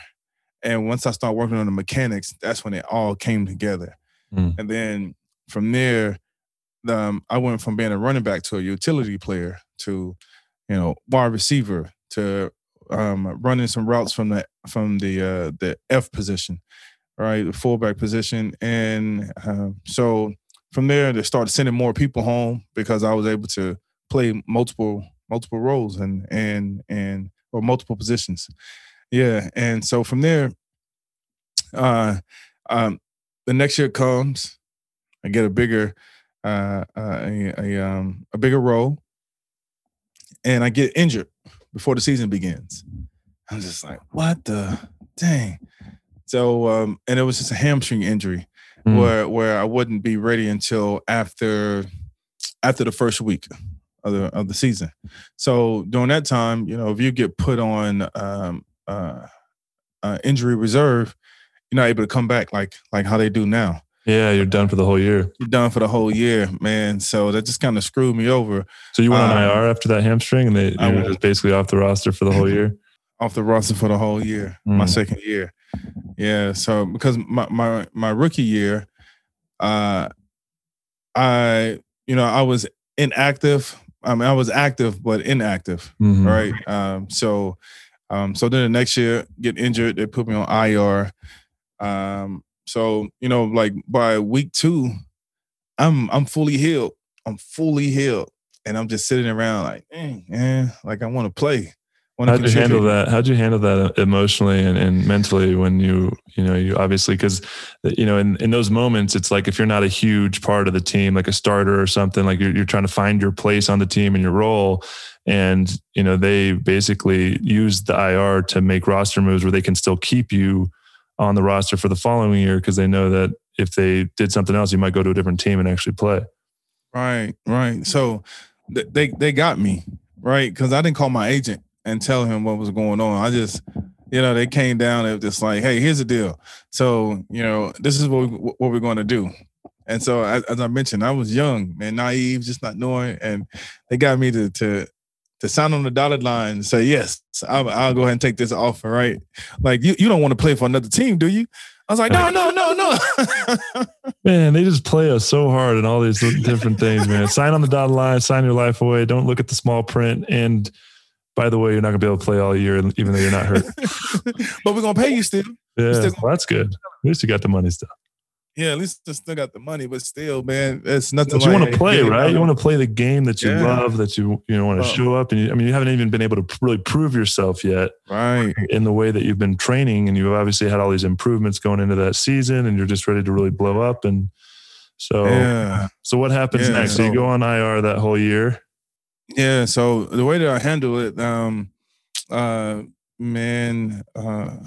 And once I started working on the mechanics, that's when it all came together. Mm. And then from there, um, I went from being a running back to a utility player to, you know, wide receiver to um, running some routes from the from the uh, the F position, right, the fullback position, and uh, so from there they started sending more people home because I was able to play multiple multiple roles and and and or multiple positions, yeah, and so from there, uh, um, the next year comes I get a bigger uh, uh, a, a um a bigger role, and I get injured before the season begins. I'm just like, what the dang? So um, and it was just a hamstring injury mm. where where I wouldn't be ready until after after the first week of the of the season. So during that time, you know, if you get put on um, uh, uh, injury reserve, you're not able to come back like like how they do now. Yeah, you're done for the whole year. You're done for the whole year, man. So that just kind of screwed me over. So you went on um, IR after that hamstring, and they you were just basically off the roster for the whole year. [laughs] Off the roster for the whole year, mm. my second year. Yeah. So because my my my rookie year, uh, I you know I was inactive. I mean I was active but inactive, mm-hmm. right? Um, so um, so then the next year get injured, they put me on IR. Um, so you know, like by week two, I'm I'm fully healed. I'm fully healed, and I'm just sitting around like, man, like I want to play. How'd you handle that? How'd you handle that uh, emotionally and, and mentally when you, you know, you obviously, cause uh, you know, in, in those moments, it's like, if you're not a huge part of the team, like a starter or something, like you're, you're trying to find your place on the team and your role. And, you know, they basically use the IR to make roster moves where they can still keep you on the roster for the following year. Cause they know that if they did something else, you might go to a different team and actually play. Right. Right. So they, they got me right. Cause I didn't call my agent and tell him what was going on. I just, you know, they came down and just like, hey, here's the deal. So, you know, this is what we, what we're going to do. And so, as, as, I mentioned, I was young and naive, just not knowing, and they got me to to to sign on the dotted line and say yes. I'll, I'll go ahead and take this offer, right? Like you, you don't want to play for another team, do you? I was like, no, no, no, no. [laughs] man, they just play us so hard and all these different things, man. Sign on the dotted line, sign your life away. Don't look at the small print and by the way, you're not gonna be able to play all year, even though you're not hurt. [laughs] but we're gonna pay you still. Yeah, still well, that's good. At least you got the money still. Yeah, at least I still got the money, but still, man, it's nothing. But like, you want to play, right? You want to play the game that you yeah. love, that you you know want to oh. Uh-huh. show up, and you, I mean, you haven't even been able to really prove yourself yet, right? In the way that you've been training, and you've obviously had all these improvements going into that season, and you're just ready to really blow up. And so, yeah. so what happens yeah, next? So, so you go on IR that whole year. Yeah. So the way that I handle it, um, uh, man, uh,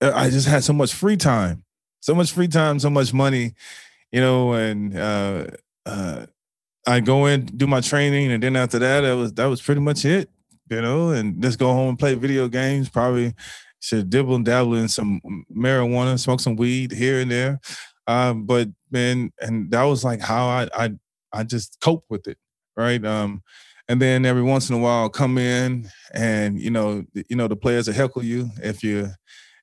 I just had so much free time, so much free time, so much money, you know, and uh, uh, I go in, do my training, and then after that, that was that was pretty much it, you know, and just go home and play video games. Probably should dibble and dabble in some marijuana, smoke some weed here and there. Um, but man, and that was like how I I I just cope with it right? Um, and then every once in a while, come in and you know, you know, the players will heckle you if you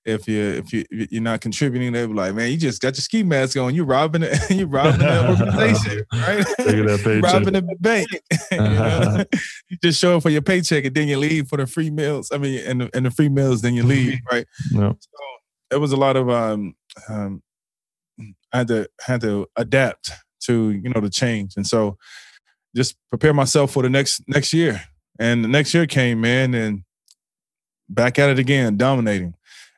if you if you you're not contributing, they be like, man, you just got your ski mask on, you robbing it, [laughs] you robbing the [laughs] organization, right? [laughs] robbing the bank. you, know? you, just show up for your paycheck and then you leave for the free meals. I mean, and the, and the free meals, then you leave, right? Yeah. So it was a lot of um, um, I had to had to adapt to you know the change, and so just prepare myself for the next next year. And the next year came, man, and back at it again, dominating.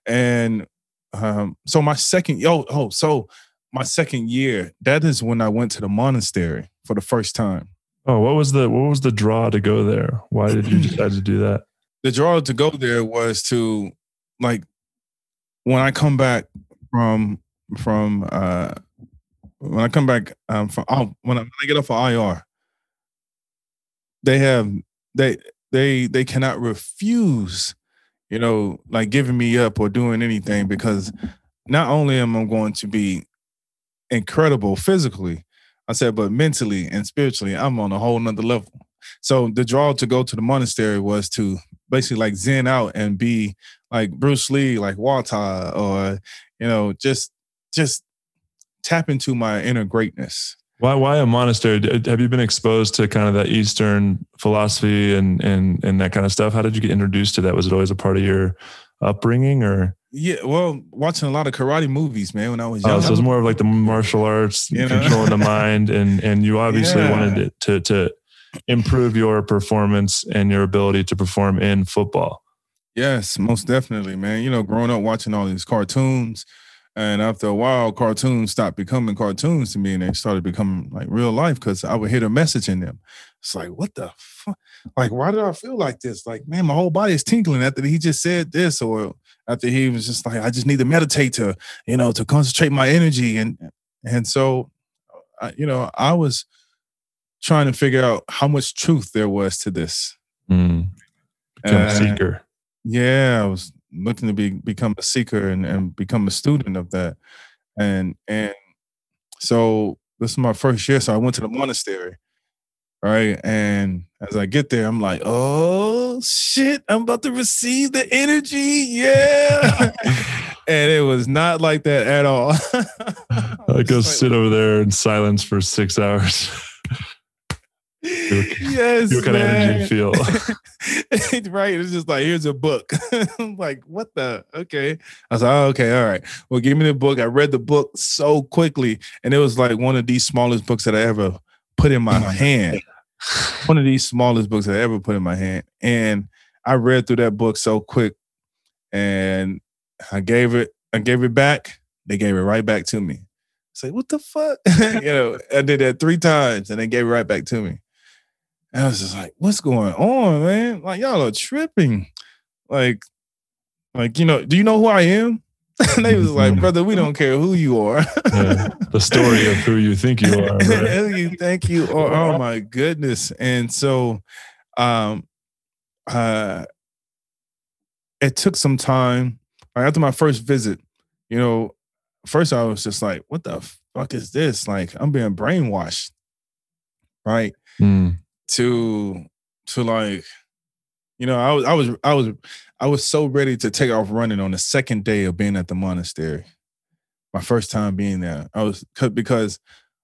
And um, so my second, oh, oh, so my second year, that is when I went to the monastery for the first time. Oh, what was the what was the draw to go there? Why did you decide to do that? [clears throat] The draw to go there was to like when I come back from from uh when I come back um from oh, when I, when I get off of IR, they have they they they cannot refuse, you know, like giving me up or doing anything because not only am I going to be incredible physically, I said, but mentally and spiritually, I'm on a whole nother level. So the draw to go to the monastery was to basically like zen out and be like Bruce Lee, like Walter, or you know, just just tap into my inner greatness. Why why a monastery? Uh, have you been exposed to kind of that Eastern philosophy and and and that kind of stuff? How did you get introduced to that? Was it always a part of your upbringing or? Yeah, well, watching a lot of karate movies, man, when I was young. Oh, so it's more of like the martial arts, you know? controlling the mind, and and you obviously yeah. wanted to to improve your performance and your ability to perform in football. Yes, most definitely, man. You know, growing up watching all these cartoons, And after a while, cartoons stopped becoming cartoons to me, and they started becoming like real life because I would hit a message in them. It's like, what the fuck? Like, why did I feel like this? Like, man, my whole body is tingling after he just said this, or after he was just like, I just need to meditate to, you know, to concentrate my energy, and and so, I, you know, I was trying to figure out how much truth there was to this. Mm. Become a seeker. Yeah, I was looking to be become a seeker and, and become a student of that. And and so this is my first year. So I went to the monastery. Right. And as I get there, I'm like, oh shit, I'm about to receive the energy. Yeah. [laughs] and it was not like that at all. I go [laughs] sit over there in silence for six hours. [laughs] yes. What kind man. of energy you feel? [laughs] right. It's just like, here's a book. [laughs] I'm like, what the? Okay. I was like, oh, okay, all right. Well, give me the book. I read the book so quickly. And it was like one of the smallest books that I ever put in my hand. One of these smallest books that I ever put in my hand. And I read through that book so quick. And I gave it, I gave it back. They gave it right back to me. Say, what the fuck? you know, I did that three times and they gave it right back to me. And I was just like, what's going on, man? Like, y'all are tripping. Like, like, you know, do you know who I am? and [laughs] they was like, brother, we don't care who you are. yeah, the story of who you think you are. [laughs] Right? who you think you are. Oh my goodness. And so um uh it took some time. Like after my first visit, you know, first I was just like, what the fuck is this? Like I'm being brainwashed. Right. Mm to to like you know i was i was i was i was so ready to take off running on the second day of being at the monastery. My first time being there. I was because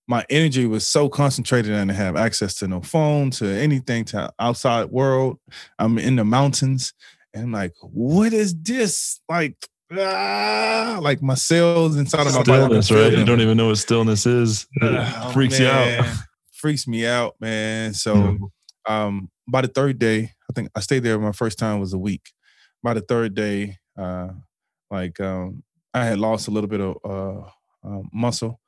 my energy was so concentrated and I have access to no phone to anything to outside world. I'm in the mountains and I'm like what is this? Like ah, like my cells inside of my stillness, body. right? You don't even know what stillness is. It oh, freaks man. you out freaks me out, man. So mm-hmm. um, by the third day, I think I stayed there. My first time was a week. By the third day, uh, like um, I had lost a little bit of uh, uh, muscle,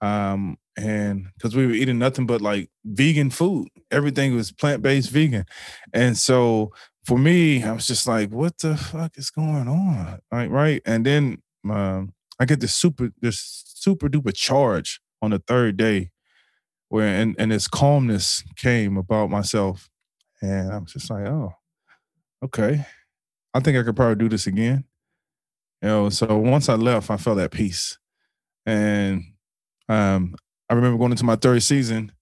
um, and because we were eating nothing but like vegan food, everything was plant based vegan, and so for me, I was just like, "What the fuck is going on?" Right, right, and then um, I get this super, this super duper charge on the third day where and, and this calmness came about myself. And I was just like, oh, okay. I think I could probably do this again. You know, so once I left, I felt at peace. And um, I remember going into my third season.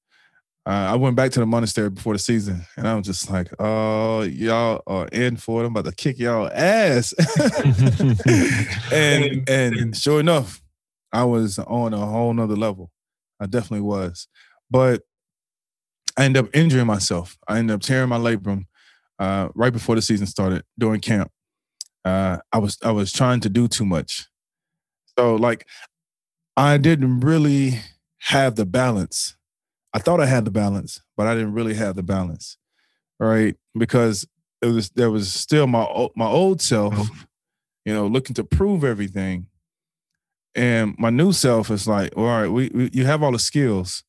Uh, I went back to the monastery before the season, and I was just like, "Oh, y'all are in for it. I'm about to kick y'all ass." [laughs] and and sure enough, I was on a whole nother level. I definitely was. But I ended up injuring myself. I ended up tearing my labrum uh, right before the season started during camp. Uh, I was I was trying to do too much, so like I didn't really have the balance. I thought I had the balance, but I didn't really have the balance, right? Because it was there was still my my old self, you know, looking to prove everything, and my new self is like, all right, we, we you have all the skills,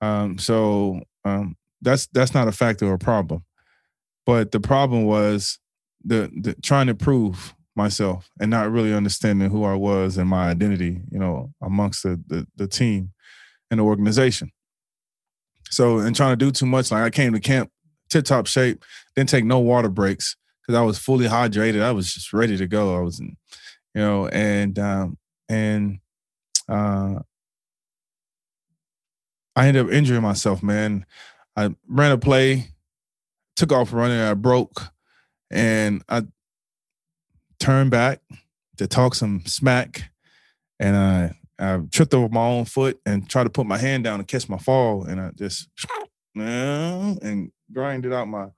um, so um, that's that's not a factor or a problem. But the problem was the, the trying to prove myself and not really understanding who I was and my identity, you know, amongst the the, the team and the organization. So and trying to do too much, like I came to camp tip top shape, didn't take no water breaks because I was fully hydrated. I was just ready to go. I was, in, you know, and um, and uh, I ended up injuring myself, man. I ran a play, took off running, I broke, and I turned back to talk some smack, and I I tripped over my own foot and tried to put my hand down and catch my fall, and I just [sniffs] and grinded out my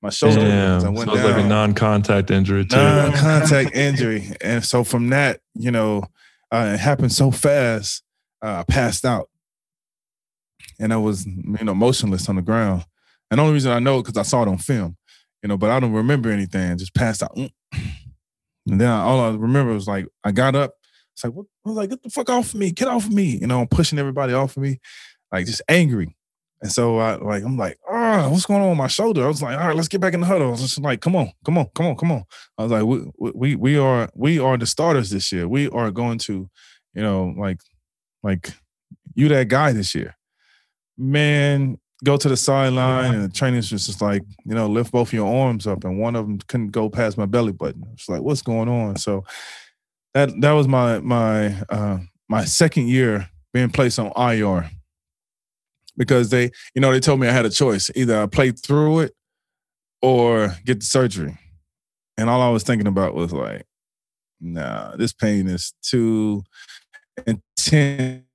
my shoulder. Damn. I went Sounds down. like a non-contact injury too. Non-contact [laughs] injury, and so from that, you know, uh, it happened so fast. Uh, I passed out and I was you know motionless on the ground. And the only reason I know because I saw it on film, you know, but I don't remember anything. Just passed out. Mm. And then I, all I remember was like I got up, It's like, what? I was like, get the fuck off of me, get off of me. You know, I'm pushing everybody off of me, like just angry. And so I like, I'm like, oh, what's going on with my shoulder? I was like, all right, let's get back in the huddle. I was just like, come on, come on, come on, come on. I was like, we we we are we are the starters this year. We are going to, you know, like like you that guy this year. Man, go to the sideline and the trainers was just like, you know, lift both of your arms up, and one of them couldn't go past my belly button. It's like, what's going on? So that that was my my uh, my second year being placed on IR because they, you know, they told me I had a choice: either I play through it or get the surgery. And all I was thinking about was like, nah, this pain is too intense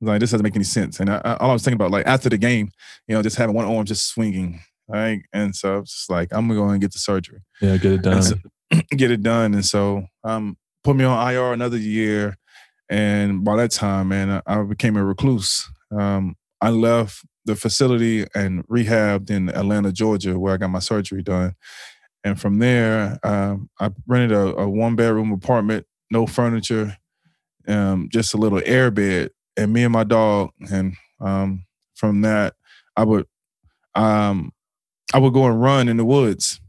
like this doesn't make any sense. And I, I, all I was thinking about, like after the game, you know, just having one arm just swinging, right? And so I was just like, I'm gonna go and get the surgery. Yeah, get it done. So, [clears throat] get it done. And so um, put me on IR another year. And by that time, man, I, I became a recluse. Um, I left the facility and rehabbed in Atlanta, Georgia, where I got my surgery done. And from there, um, I rented a, a one bedroom apartment, no furniture, um, just a little air bed and me and my dog, and um, from that, I would um, I would go and run in the woods.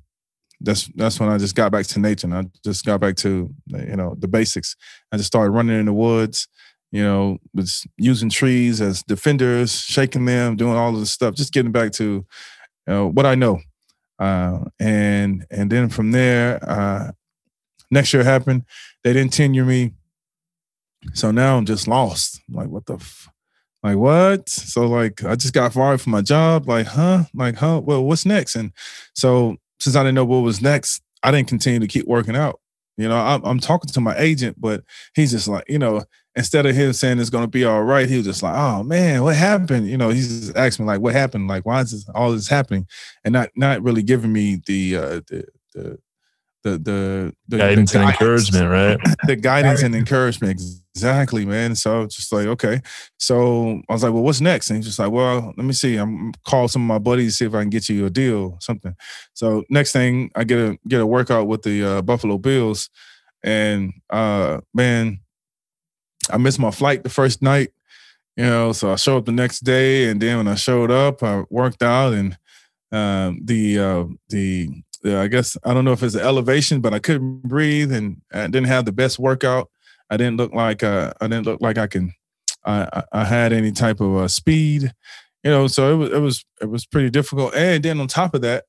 That's that's when I just got back to nature. And I just got back to you know the basics. I just started running in the woods. You know, was using trees as defenders, shaking them, doing all of this stuff, just getting back to what I know. Uh, and and then from there, uh, next year happened. They didn't tenure me. So now I'm just lost. Like, what the, f-? like what? So like, I just got fired from my job. Like, huh? Like, huh? Well, what's next? And so since I didn't know what was next, I didn't continue to keep working out. You know, I'm, I'm talking to my agent, but he's just like, you know, instead of him saying it's to be all right, he was just like, oh man, what happened? You know, he's just asking me like, what happened? Like, why is this, all this happening? And not not really giving me the uh, the the the the, the guidance the and encouragement, right? the guidance and encouragement. Exactly, man. So just like, okay. So I was like, well, what's next? And he's just like, well, let me see. I'm call some of my buddies, see if I can get you a deal, something. So next thing I get a get a workout with the uh, Buffalo Bills. And uh man, I missed my flight the first night. You know, so I showed up the next day, and then when I showed up, I worked out, and um, the uh, the yeah, I guess I don't know if it's an elevation, but I couldn't breathe and I didn't have the best workout. I didn't look like uh, I didn't look like I can. I, I had any type of uh, speed, you know. So it was it was it was pretty difficult. And then on top of that,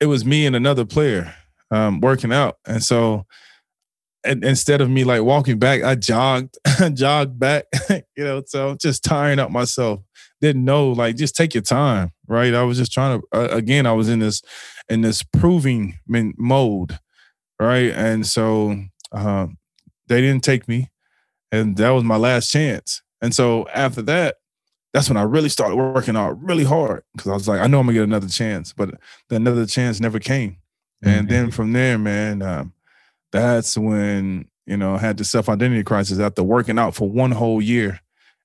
it was me and another player um, working out, and so and instead of me like walking back, I jogged, [laughs] jogged back, [laughs] you know. So just tiring up myself. Didn't know like just take your time, right? I was just trying to. Uh, again, I was in this in this proving mode, right? And so uh, they didn't take me, and that was my last chance. And so after that, that's when I really started working out really hard because I was like, I know I'm gonna get another chance, but the another chance never came. Mm-hmm. And then from there, man, um, that's when you know I had the self identity crisis after working out for one whole year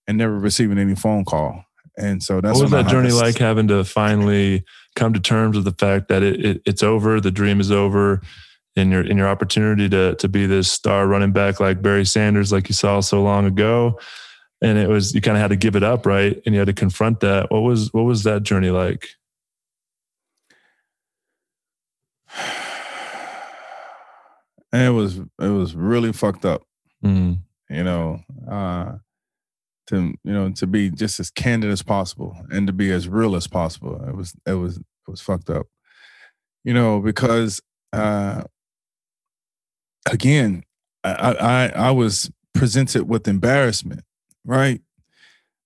and never receiving any phone call. And so that's what was that journey like having to finally come to terms with the fact that it, it, it's over, the dream is over, in your in your opportunity to to be this star running back like Barry Sanders, like you saw so long ago. And it was you kind of had to give it up, right? And you had to confront that. What was what was that journey like? And [sighs] it was it was really fucked up. Mm. You know, uh, to you know to be just as candid as possible and to be as real as possible. It was it was it was fucked up. You know, because uh again, I I I was presented with embarrassment, right?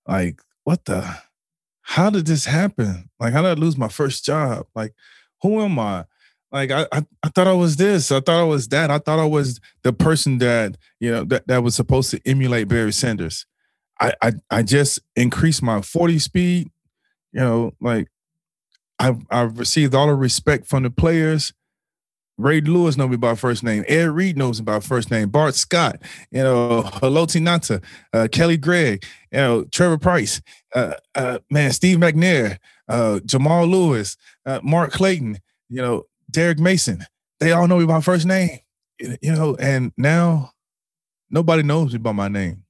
Like, what the how did this happen? Like, how did I lose my first job? Like, who am I? Like I, I, I, thought I was this. I thought I was that. I thought I was the person that you know that, that was supposed to emulate Barry Sanders. I, I I just increased my 40 speed. You know, like I've I've received all the respect from the players. Ray Lewis knows me by first name. Ed Reed knows me by first name. Bart Scott, you know, Haloti Ngata, uh, Kelly Gregg, you know, Trevor Pryce, uh, uh, man, Steve McNair, uh, Jamal Lewis, uh, Mark Clayton, you know, Derrick Mason. They all know me by first name, you know, and now nobody knows me by my name.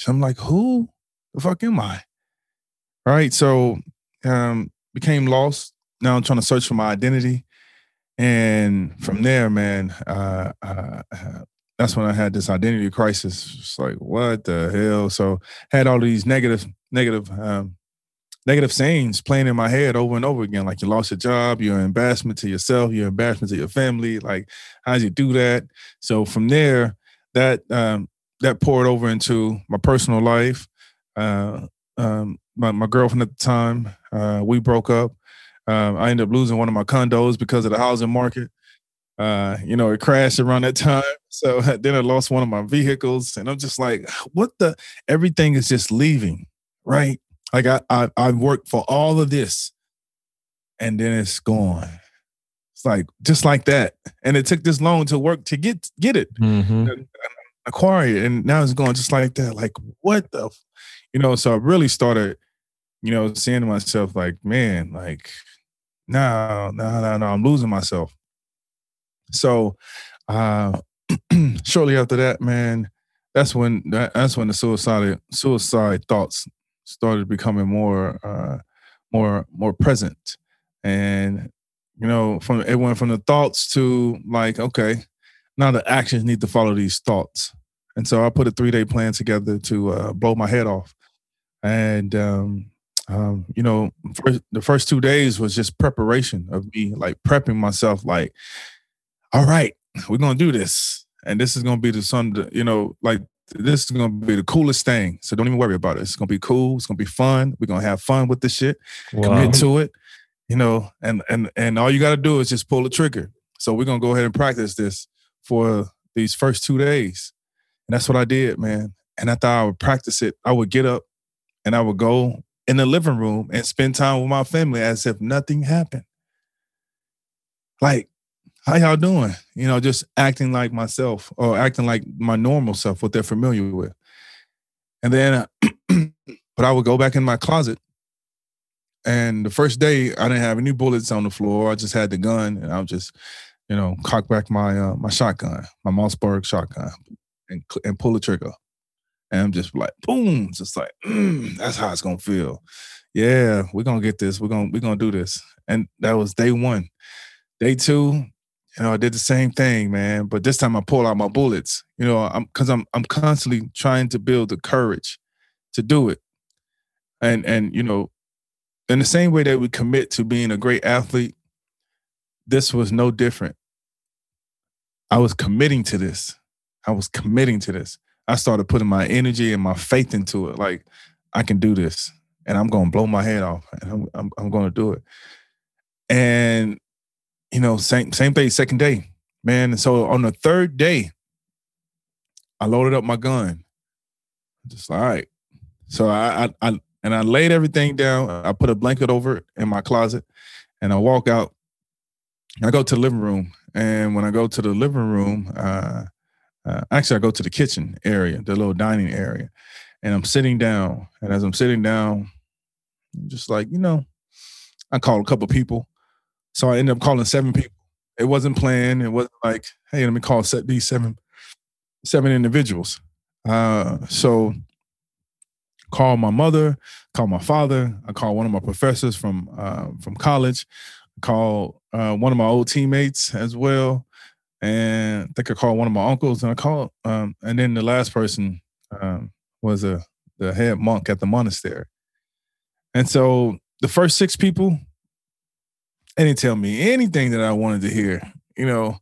So I'm like, who the fuck am I? Right. So um became lost. Now I'm trying to search for my identity. And from there, man, uh, uh, uh that's when I had this identity crisis. It's like, what the hell? So had all these negative, negative, um, negative sayings playing in my head over and over again. Like you lost your job, you're an embarrassment to yourself, you're an embarrassment to your family. Like, how'd you do that? So from there, that um, that poured over into my personal life. Uh, um, my, my girlfriend at the time, uh, we broke up. Um, I ended up losing one of my condos because of the housing market. Uh, you know, it crashed around that [laughs] time. So [laughs] then I lost one of my vehicles, and I'm just like, what the? Everything is just leaving, right? Like I, I, I worked for all of this, and then it's gone. It's like just like that, and it took this long to work to get get it, mm-hmm. Acquire and now it's going just like that. Like what the, you know? So I really started, you know, saying to myself, like, man, like, no, no, no, no, I'm losing myself. So, uh, [clears throat] shortly after that, man, that's when that, that's when the suicide suicide thoughts started becoming more uh, more more present, and you know, from it went from the thoughts to like, okay, now the actions need to follow these thoughts, and so I put a three day plan together to uh, blow my head off, and um, um, you know, first, the first two days was just preparation of me, like prepping myself, like, all right, we're gonna do this, and this is gonna be the sun, you know, like this is gonna be the coolest thing. So don't even worry about it. It's gonna be cool. It's gonna be fun. We're gonna have fun with this shit. Wow. Commit to it, you know, and and and all you gotta do is just pull the trigger. So we're gonna go ahead and practice this for these first two days. And that's what I did, man. And I thought I would practice it. I would get up and I would go in the living room and spend time with my family as if nothing happened. Like, how y'all doing? You know, just acting like myself or acting like my normal self, what they're familiar with. And then, [clears throat] but I would go back in my closet. And the first day, I didn't have any bullets on the floor. I just had the gun, and I would just, you know, cock back my uh, my shotgun, my Mossberg shotgun, and and pull the trigger. And I'm just like, boom, just like, mm, that's how it's gonna feel. Yeah, we're gonna get this. We're gonna we're gonna do this. And that was day one. Day two, you know, I did the same thing, man. But this time I pull out my bullets. You know, I'm because I'm I'm constantly trying to build the courage to do it. And and you know, in the same way that we commit to being a great athlete, this was no different. I was committing to this. I was committing to this. I started putting my energy and my faith into it. Like, I can do this and I'm going to blow my head off and I'm, I'm, I'm going to do it. And, you know, same, same thing, second day, man. And so on the third day, I loaded up my gun. Just all right. So I, I, I, and I laid everything down. I put a blanket over it in my closet and I walk out. I go to the living room. And when I go to the living room, uh, uh, actually, I go to the kitchen area, the little dining area, and I'm sitting down. And as I'm sitting down, I'm just like, you know, I call a couple people. So I end up calling seven people. It wasn't planned. It wasn't like, hey, let me call set these seven, seven individuals. Uh, so call my mother, call my father. I call one of my professors from uh, from college. Call uh, one of my old teammates as well and I think I called one of my uncles, and I called, um, and then the last person um, was a the head monk at the monastery. And so the first six people, they didn't tell me anything that I wanted to hear, you know.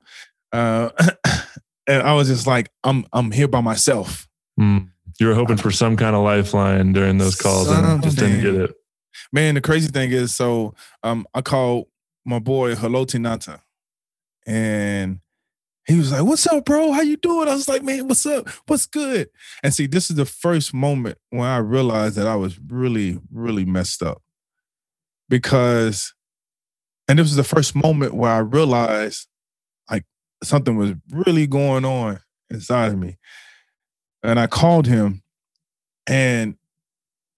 Uh, [coughs] and I was just like, I'm I'm here by myself. Mm. You were hoping for some kind of lifeline during those calls Something. and just didn't get it. Man, the crazy thing is, so um, I called my boy Haloti Ngata, and he was like, "What's up, bro? How you doing?" I was like, "Man, what's up? What's good?" And see, this is the first moment when I realized that I was really, really messed up because, and this was the first moment where I realized like something was really going on inside of me. And I called him, and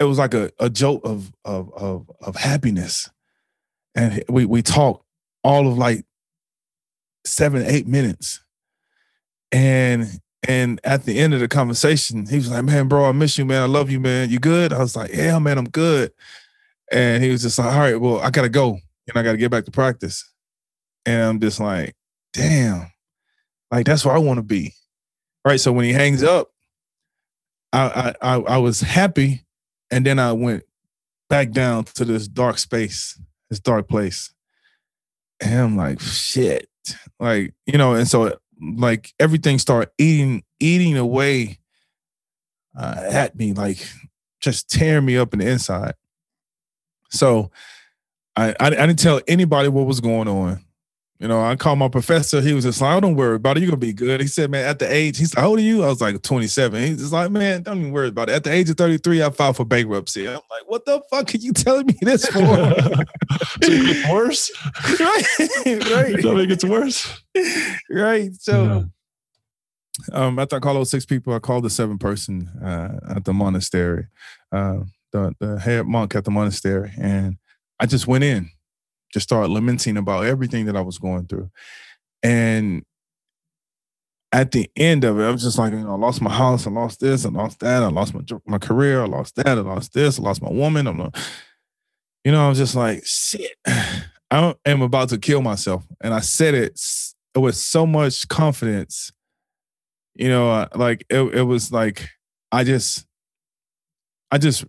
it was like a, a jolt of of of of happiness, and we we talked all of like seven, eight minutes. And And at the end of the conversation, he was like, Man, bro, I miss you, man. I love you, man. You good? I was like, Yeah, man, I'm good. And he was just like, All right, well, I gotta go and I gotta get back to practice. And I'm just like, damn, like that's where I want to be. Right. So when he hangs up, I, I I was happy, and then I went back down to this dark space, this dark place. And I'm like, shit. Like, you know, and so like everything started eating, eating away uh, at me, like just tearing me up in the inside. So I, I, I didn't tell anybody what was going on. You know, I called my professor. He was just like, oh, don't worry about it. You're going to be good. He said, man, at the age, he's like, how old are you? I was like 27. He's just like, man, don't even worry about it. At the age of 33, I filed for bankruptcy. I'm like, what the fuck are you telling me this for? [laughs] [laughs] so it gets worse? right. right. So it gets worse? Right. So yeah. um, after I called those six people, I called the seven person uh, at the monastery, uh, the, the head monk at the monastery. And I just went in just started lamenting about everything that I was going through. And at the end of it, I was just like, you know, I lost my house, I lost this, I lost that, I lost my my career, I lost that, I lost this, I lost my woman. I'm not, you know, I was just like, shit, [sighs] I am about to kill myself. And I said it with so much confidence. You know, like it, it was like I just, I just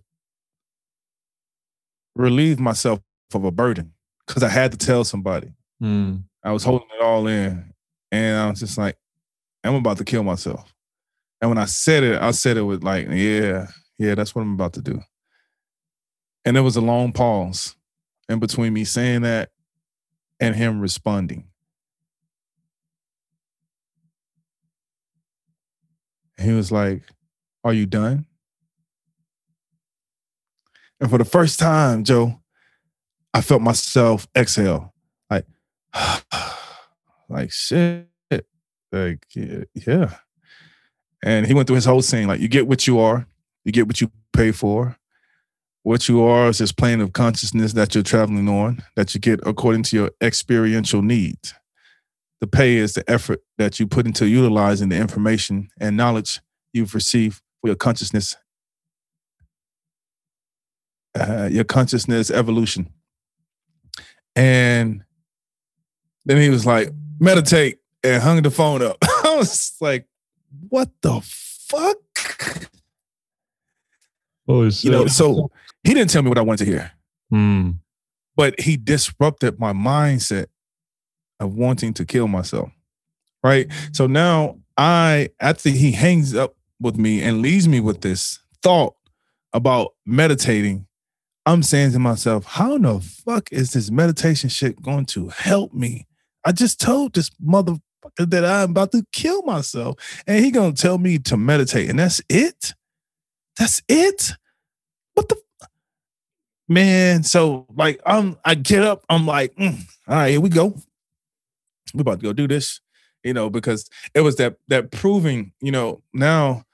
relieved myself of a burden because I had to tell somebody. Mm. I was holding it all in, and I was just like, I'm about to kill myself. And when I said it, I said it with like, yeah, yeah, that's what I'm about to do. And there was a long pause in between me saying that and him responding. he was like, Are you done? And for the first time, Joe, I felt myself exhale, like, [sighs] like shit, like yeah. And he went through his whole scene, like you get what you are, you get what you pay for. What you are is this plane of consciousness that you're traveling on, that you get according to your experiential needs. The pay is the effort that you put into utilizing the information and knowledge you've received for your consciousness, uh, your consciousness evolution. And then he was like, meditate and hung the phone up. [laughs] I was like, what the fuck? Oh, you know, so he didn't tell me what I wanted to hear. Mm. But he disrupted my mindset of wanting to kill myself. Right. So now I, after he hangs up with me and leaves me with this thought about meditating, I'm saying to myself, how in the fuck is this meditation shit going to help me? I just told this motherfucker that I'm about to kill myself, and he gonna tell me to meditate, and that's it. That's it. What the man? So like, I'm I get up, I'm like, mm, all right, here we go. We're about to go do this, you know, because it was that that proving, you know. Now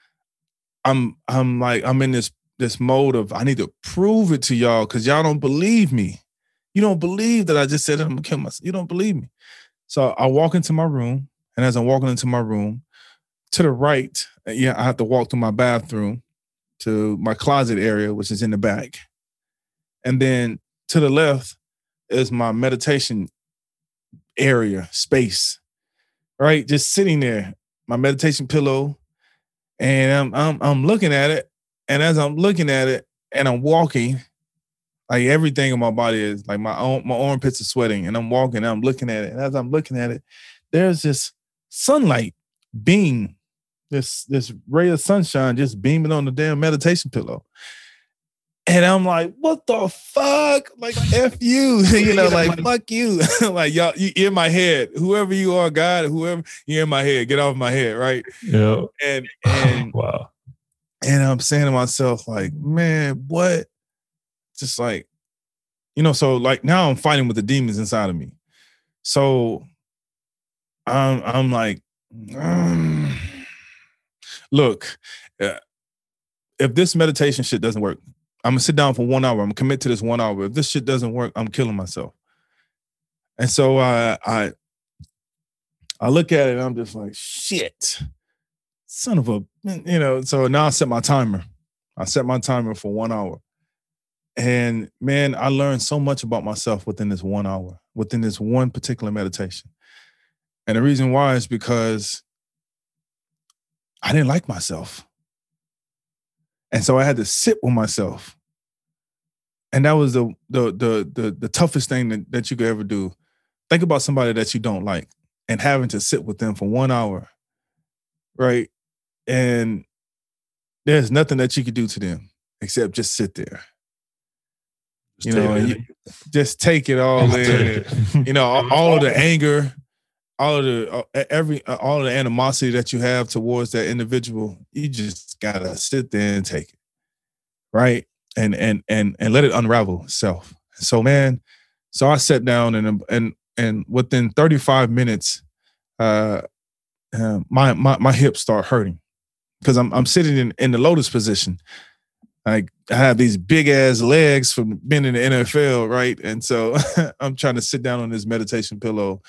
I'm I'm like I'm in this this mode of I need to prove it to y'all because y'all don't believe me. You don't believe that I just said I'm gonna kill myself. You don't believe me. So I walk into my room, and as I'm walking into my room, to the right, uh, yeah, I have to walk through my bathroom to my closet area, which is in the back. And then to the left is my meditation area, space. Right? Just sitting there, my meditation pillow. And I'm I'm I'm looking at it and as I'm looking at it and I'm walking, like everything in my body is like my own my armpits are sweating, and I'm walking and I'm looking at it. And as I'm looking at it, there's this sunlight beam, this this ray of sunshine just beaming on the damn meditation pillow. And I'm like, what the fuck? Like, F you, [laughs] you know, like, fuck you. [laughs] like, y'all, you in my head. Whoever you are, God, whoever, you're in my head. Get off my head, right? Yeah. And, [laughs] and, wow. And I'm saying to myself, like, man, what? Just like, you know, so like now I'm fighting with the demons inside of me. So I'm I'm like, um, look, uh, if this meditation shit doesn't work, I'm gonna sit down for one hour. I'm gonna commit to this one hour. If this shit doesn't work, I'm killing myself. And so I I I look at it and I'm just like, shit. son of a, you know. So now I set my timer. I set my timer for one hour. And man, I learned so much about myself within this one hour, within this one particular meditation. And the reason why is because I didn't like myself. And so I had to sit with myself. And that was the the the the, the toughest thing that, that you could ever do. Think about somebody that you don't like and having to sit with them for one hour. Right. And there's nothing that you could do to them except just sit there. Just you know, you, just take it all in. you know, [laughs] all, all of the anger, all of the uh, every uh, all of the animosity that you have towards that individual, you just gotta sit there and take it, right? And and and and let it unravel itself. So, man, so I sat down and and and within 35 minutes, uh, uh my my my hips start hurting because I'm I'm sitting in in the lotus position. I have these big ass legs from being in the NFL, right? And so [laughs] I'm trying to sit down on this meditation pillow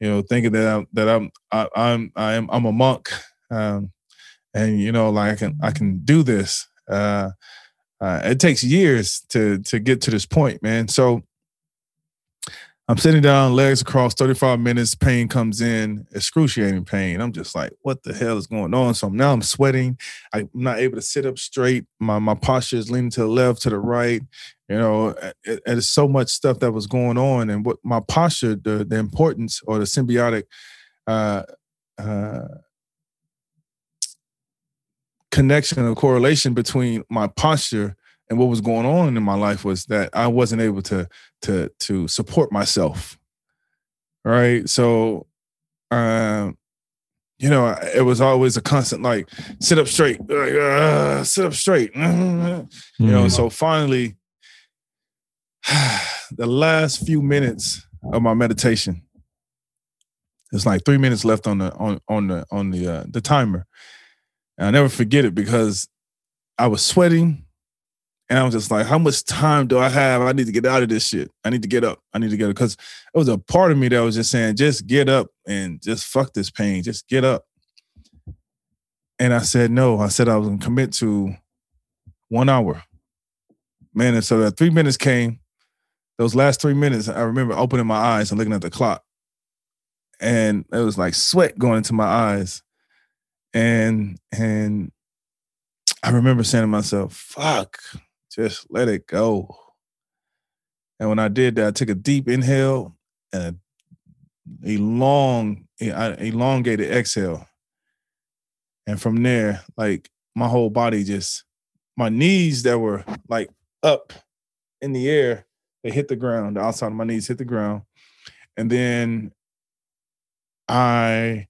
you know, thinking that I'm that I'm I, I'm I am I'm a monk, um, and you know, like I can I can do this. Uh, uh, it takes years to to get to this point, man. So I'm sitting down, legs across, 35 minutes, pain comes in, excruciating pain. I'm just like, what the hell is going on? So now I'm sweating. I'm not able to sit up straight. My my posture is leaning to the left, to the right. You know, it's so much stuff that was going on, and what my posture, the the importance or the symbiotic uh, uh, connection or correlation between my posture and what was going on in my life was that I wasn't able to to to support myself. Right. So um you know, it was always a constant like sit up straight, like, uh, sit up straight. Mm-hmm. [laughs] You know, mm-hmm. so finally [sighs] the last few minutes of my meditation, it's like three minutes left on the on on the on the uh, the timer. And I'll never forget it because I was sweating and I was just like, how much time do I have? I need to get out of this shit. I need to get up. I need to get up. Because it was a part of me that was just saying, just get up and just fuck this pain. Just get up. And I said, no. I said I was gonna commit to one hour. Man, and so that three minutes came. Those last three minutes, I remember opening my eyes and looking at the clock. And it was like sweat going into my eyes. And and I remember saying to myself, fuck, just let it go. And when I did that, I took a deep inhale and a, long, elongated exhale. And from there, like my whole body just, my knees that were like up in the air, they hit the ground. The outside of my knees hit the ground. And then I,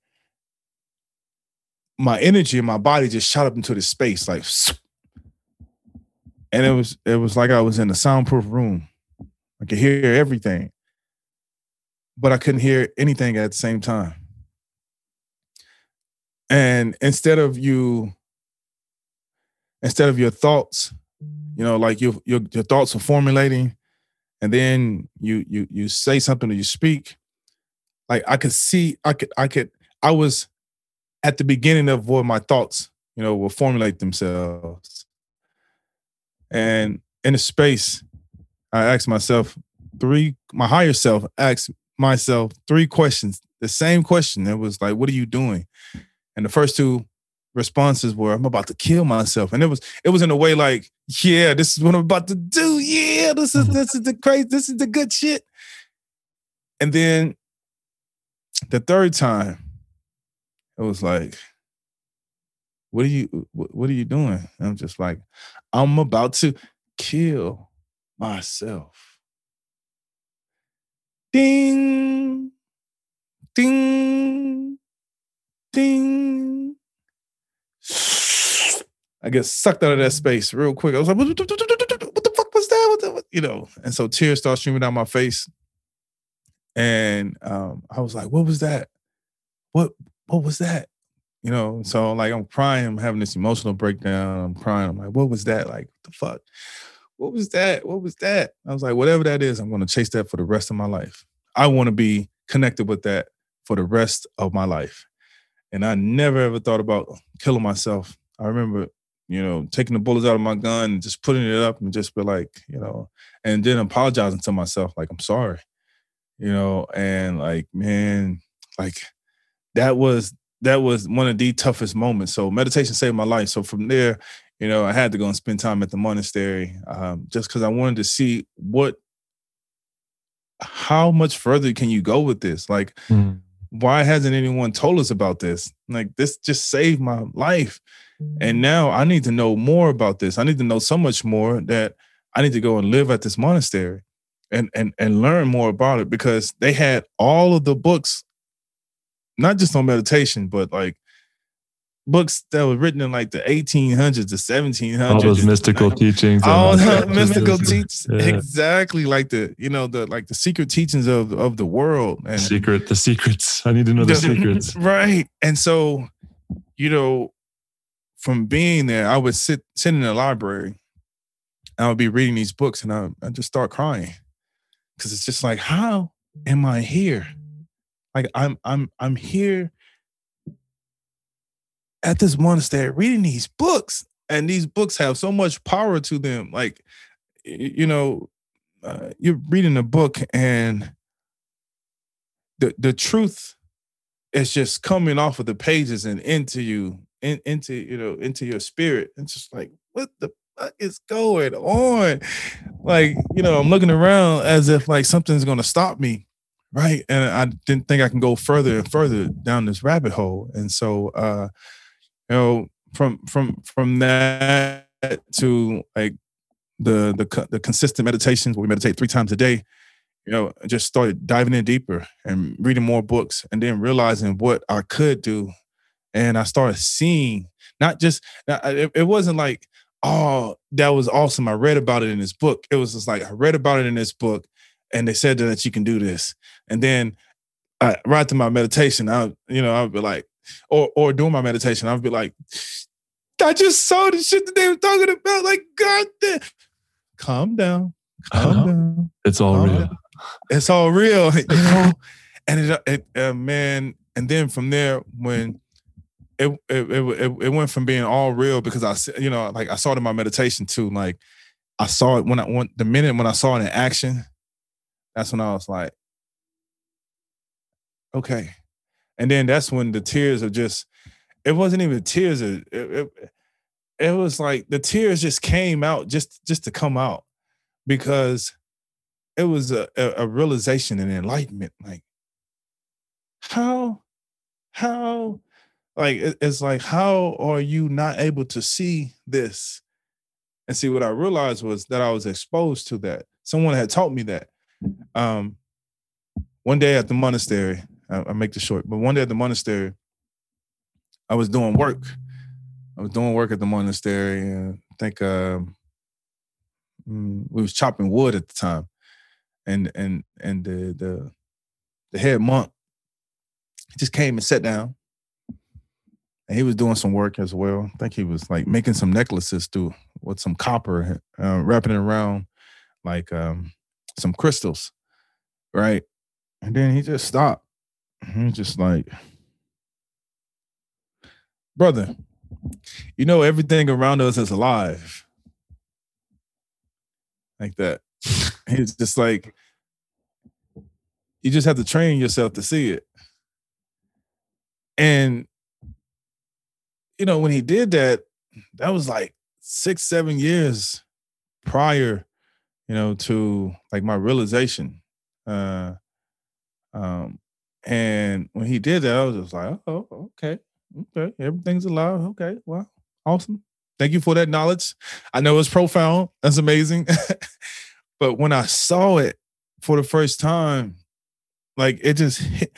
my energy in my body just shot up into the space, like [sniffs] and it was it was like I was in a soundproof room. I could hear everything, but I couldn't hear anything at the same time. And instead of you, instead of your thoughts, you know, like your your, your thoughts are formulating, and then you you you say something or you speak, like I could see, I could I could I was at the beginning of where my thoughts, you know, will formulate themselves and in a space, I asked myself three, my higher self asked myself three questions. The same question. It was like, what are you doing? And the first two responses were, I'm about to kill myself. And it was, it was in a way like, yeah, this is what I'm about to do. Yeah, this is this is the crazy, this is the good shit. And then the third time, it was like, what are you what are you doing? And I'm just like, I'm about to kill myself. Ding, ding, ding. I get sucked out of that space real quick. I was like, what, the fuck was that? What the, what? You know, and so tears start streaming down my face. And um, I was like, what was that? What what was that? You know. So like I'm crying, I'm having this emotional breakdown. I'm crying. I'm like, what was that? Like, the fuck? What was that? What was that? I was like, whatever that is, I'm gonna chase that for the rest of my life. I want to be connected with that for the rest of my life. and I never ever thought about killing myself. I remember, you know, taking the bullets out of my gun and just putting it up and just be like, you know, and then apologizing to myself, like, I'm sorry, you know, and like, man, like that was that was one of the toughest moments. So meditation saved my life. So from there, you know, I had to go and spend time at the monastery um, just because I wanted to see what, how much further can you go with this? Like, mm. why hasn't anyone told us about this? Like, this just saved my life. And now I need to know more about this. I need to know so much more that I need to go and live at this monastery and and and learn more about it because they had all of the books not just on meditation, but like books that were written in like the 1800s, the 1700s. All those mystical teachings. All the [laughs] mystical teachings. Yeah. Exactly. Like the, you know, the like the secret teachings of of the world. And secret, the secrets. I need to know the, the secrets. [laughs] Right. And so, you know, from being there, I would sit sit in the library. I would be reading these books and I I just start crying. Cause it's just like, how am I here? Like I'm I'm I'm here at this monastery reading these books, and these books have so much power to them. Like you know, uh, you're reading a book and the the truth is just coming off of the pages and into you, in, into you know, into your spirit. It's just like what the fuck is going on? Like you know, I'm looking around as if like something's gonna stop me right and i didn't think i can go further and further down this rabbit hole and so uh you know from from from that to like the the the consistent meditations where we meditate three times a day you know I just started diving in deeper and reading more books and then realizing what i could do and i started seeing not just it, it wasn't like oh that was awesome i read about it in this book it was just like i read about it in this book and they said that you can do this. And then I, right to my meditation, I you know I'll be like, or or doing my meditation, I'll be like, I just saw the shit that they were talking about. Like, God damn, calm down, calm down. It's all real. Down. It's all real. [laughs] You know? and it, it uh, man, and then from there when. It, it, it, it went from being all real because I, you know, like I saw it in my meditation too. Like I saw it when I went the minute when I saw it in action, that's when I was like, okay. And then that's when the tears are just, it wasn't even tears. It, it, it was like the tears just came out just just to come out because it was a, a, a realization and enlightenment. Like, how, how, like it's like how are you not able to see this and see what i realized was that i was exposed to that someone had taught me that um, one day at the monastery, I, I make this short, but one day at the monastery, I was doing work. I was doing work at the monastery, and I think mm, we was chopping wood at the time, and and and the the the head monk just came and sat down, and he was doing some work as well. I think he was like making some necklaces through with some copper, uh, wrapping it around like um, some crystals, right? And then he just stopped. He's just like, brother, you know everything around us is alive. Like that. [laughs] He's just like, you just have to train yourself to see it. And you know, when he did that, that was like six, seven years prior you know, to like my realization. Uh, um, and when he did that, I was just like, oh, okay, okay, everything's alive. Okay, well, awesome. Thank you for that knowledge. I know it's profound. That's amazing. [laughs] but when I saw it for the first time, like it just hit,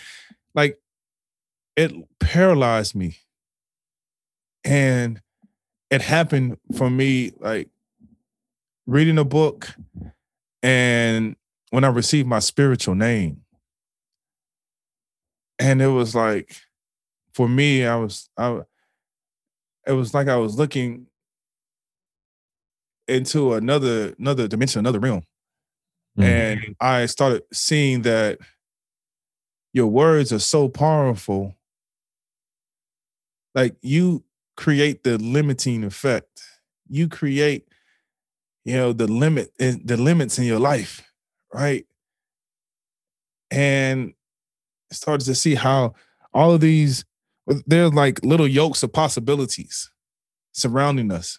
like it paralyzed me. And it happened for me like reading a book and when I received my spiritual name. And it was like, for me, I was, I, it was like I was looking into another, another dimension, another realm. Mm-hmm. And I started seeing that your words are so powerful like you create the limiting effect. You create, you know, the limit the limits in your life, right? And started to see how all of these they're like little yokes of possibilities surrounding us.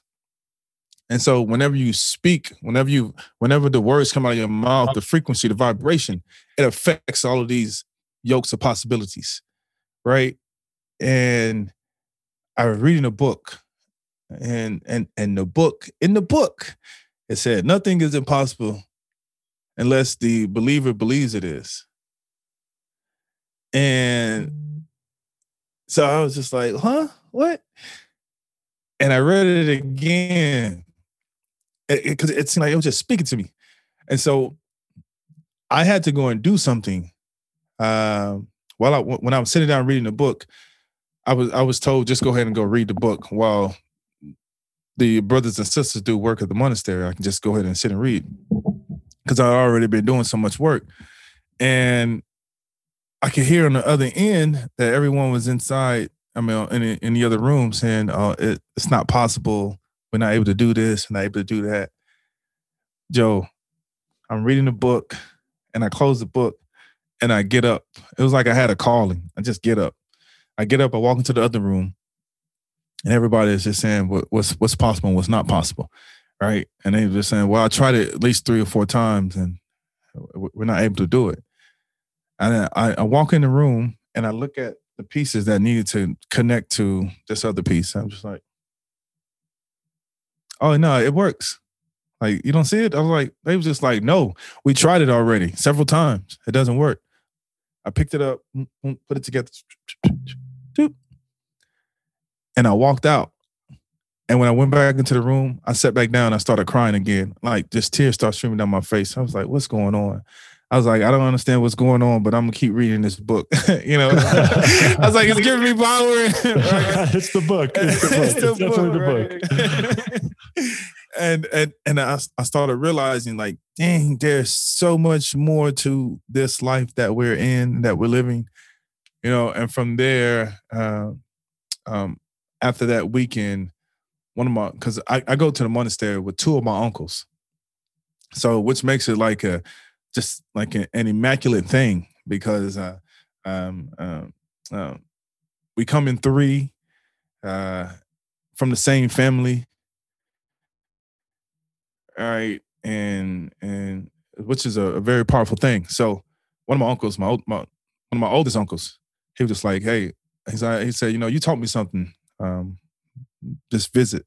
And so whenever you speak, whenever you whenever the words come out of your mouth, the frequency, the vibration, it affects all of these yokes of possibilities. Right. And I was reading a book, and and and the book, in the book, it said nothing is impossible unless the believer believes it is. And so I was just like, huh? What? And I read it again because it, it, it, seemed like it was just speaking to me. And so I had to go and do something. Uh, while I when I was sitting down reading the book, I was I was told just go ahead and go read the book while the brothers and sisters do work at the monastery. I can just go ahead and sit and read because I'd already been doing so much work, and I could hear on the other end that everyone was inside. I mean, uh, in, in the other room saying, "Oh, it, it's not possible. We're not able to do this. We're not able to do that." Joe, I'm reading the book, and I close the book, and I get up. It was like I had a calling. I just get up. I get up. I walk into the other room, and everybody is just saying what, what's what's possible what's not possible, right? And they're just saying, "Well, I tried it at least three or four times, and we're not able to do it." And I, I walk in the room and I look at the pieces that needed to connect to this other piece. I'm just like, oh no, it works. Like you don't see it. I was like, they was just like, no, we tried it already several times. It doesn't work. I picked it up, put it together, and I walked out. And when I went back into the room, I sat back down. I started crying again. Like just tears start streaming down my face. I was like, "What's going on?" I was like, I don't understand what's going on, but I'm gonna keep reading this book. [laughs] you know, I was like, it's giving me power. [laughs] it's the book. It's the book. It's, it's definitely book, the book. [laughs] and and and I, I started realizing, like, dang, there's so much more to this life that we're in, that we're living. You know, and from there, uh, um, after that weekend, one of my because I, I go to the monastery with two of my uncles, so which makes it like a just like a, an immaculate thing because uh, um, uh, we come in three uh, from the same family. All right, and and which is a, a, very powerful thing. So one of my uncles, my, my one of my oldest uncles, he was just like, "Hey," he said, "He said, you know, you taught me something. Um, this visit."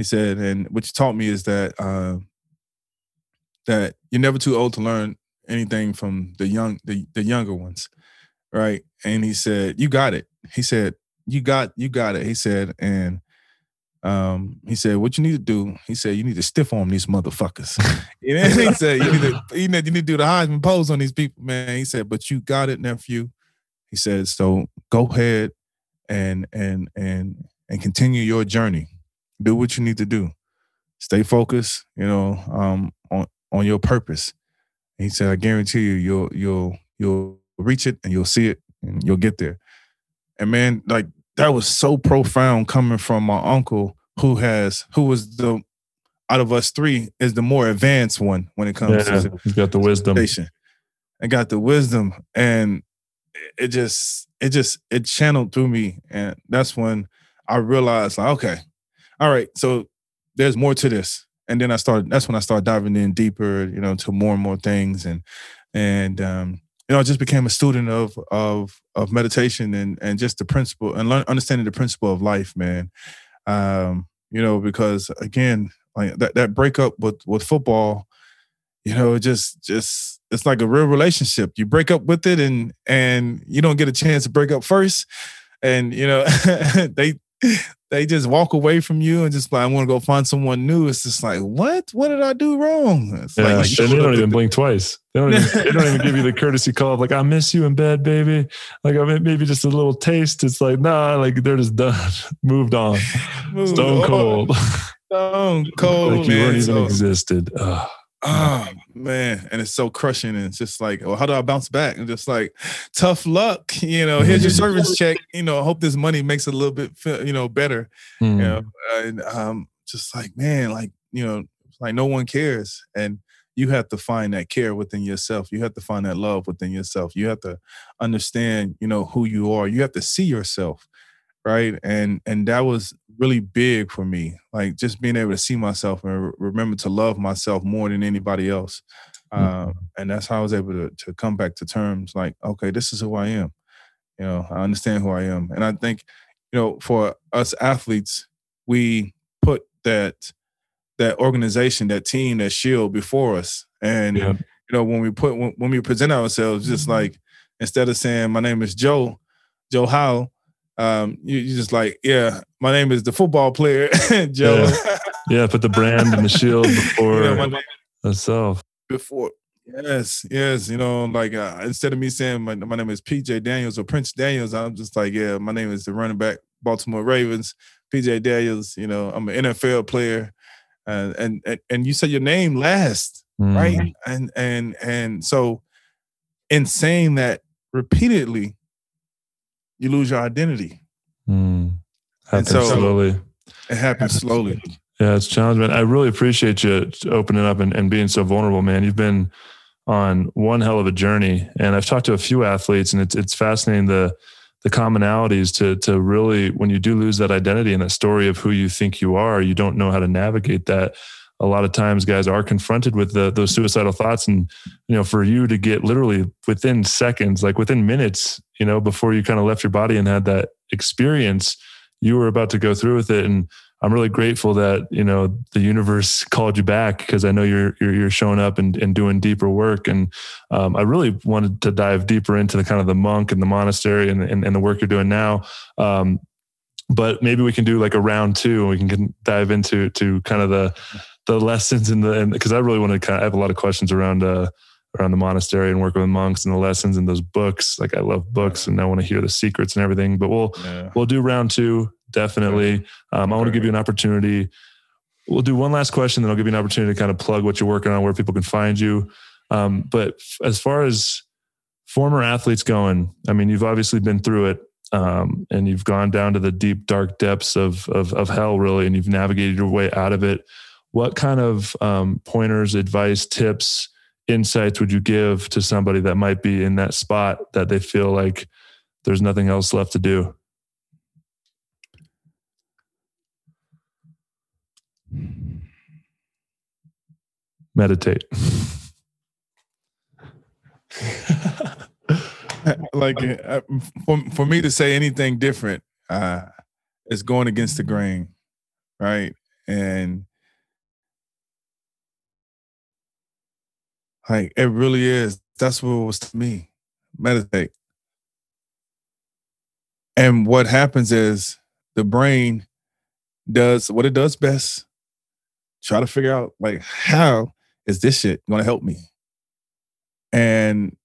He said, and what you taught me is that uh, that you're never too old to learn anything from the young the, the younger ones right? And he said you got it. He said you got you got it. He said and um he said what you need to do he said you need to stiff arm these motherfuckers. [laughs] He [laughs] said you need to you need, you need to do the Heisman pose on these people man. He said but you got it nephew. He said so go ahead and and and and continue your journey. Do what you need to do. Stay focused you know um on your purpose. And he said, I guarantee you, you'll you'll you'll reach it and you'll see it and you'll get there. And man, like that was so profound coming from my uncle who has who was the out of us three is the more advanced one when it comes yeah, to he's got the wisdom and got the wisdom and it just it just it channeled through me and that's when i realized like okay all right so there's more to this and then I started. That's when I started diving in deeper, you know, to more and more things, and and um, you know, I just became a student of of of meditation and and just the principle and learn, understanding the principle of life, man. Um, you know, because again, like that that breakup with with football, you know, just just it's like a real relationship. You break up with it, and and you don't get a chance to break up first, and you know, [laughs] they they just walk away from you and just like I want to go find someone new. It's just like, what? What did I do wrong? It's yeah, like, they don't even blink twice. They don't, even, they don't even give you the courtesy call of like, I miss you in bed, baby. Like I mean, maybe just a little taste. It's like, nah, like they're just done, [laughs] moved on, [laughs] moved stone on. cold, stone cold. [laughs] like you weren't even so, existed. Ugh. Oh man, and it's so crushing, and it's just like, well, how do I bounce back? And just like, tough luck, [laughs] you know. Here's your service [laughs] check. You know, I hope this money makes it a little bit, you know, better. Mm. You know, and um, just like man, like you know, like no one cares, and you have to find that care within yourself. You have to find that love within yourself. You have to understand, you know, who you are. You have to see yourself, right? And and that was really big for me. Like just being able to see myself and remember to love myself more than anybody else. Mm-hmm. and that's how I was able to to come back to terms. Like, okay, this is who I am. You know, I understand who I am, and I think, you know, for us athletes, we put that that organization, that team, that shield before us. And yeah. you know, when we put when, when, we present ourselves, just mm-hmm. like instead of saying my name is Joe, Joe Hawley, um, you, you just like, yeah, my name is the football player, [laughs] Joe. Yeah. yeah. put the brand and the shield [laughs] before know, myself. Before Yes, yes. You know, like uh, instead of me saying my, my name is PJ Daniels or Prince Daniels, I'm just like, yeah, my name is the running back, Baltimore Ravens, PJ Daniels. You know, I'm an NFL player and and and you said your name last, mm. right? And and and so in saying that repeatedly, you lose your identity. Mm. Happens so slowly. It happens slowly. Yeah, it's challenging. Man. I really appreciate you opening up and, and being so vulnerable, man. You've been on one hell of a journey, and I've talked to a few athletes, and it's it's fascinating the the commonalities to to really when you do lose that identity and that story of who you think you are, you don't know how to navigate that. A lot of times, guys are confronted with the, those suicidal thoughts, and you know, for you to get literally within seconds, like within minutes, you know, before you kind of left your body and had that experience, you were about to go through with it, and I'm really grateful that you know the universe called you back because I know you're, you're you're, showing up and, and doing deeper work, and um, I really wanted to dive deeper into the kind of the monk and the monastery and, and, and the work you're doing now. Um, but maybe we can do like a round two, and we can dive into to kind of the the lessons in the because I really want to kind of I have a lot of questions around uh, around the monastery and working with monks and the lessons and those books. Like I love books and I want to hear the secrets and everything. But we'll yeah. we'll do round two definitely. Um, I want to give you an opportunity. We'll do one last question, then I'll give you an opportunity to kind of plug what you're working on, where people can find you. Um, but as far as former athletes going, I mean, you've obviously been through it, um, and you've gone down to the deep, dark depths of, of, of hell, really, and you've navigated your way out of it. What kind of um, pointers, advice, tips, insights would you give to somebody that might be in that spot that they feel like there's nothing else left to do? Meditate. [laughs] like uh, for for me to say anything different uh is going against the grain right and like it really is. That's what it was to me. Meditate. And what happens is the brain does what it does best. Try to figure out like how is this shit to help me? And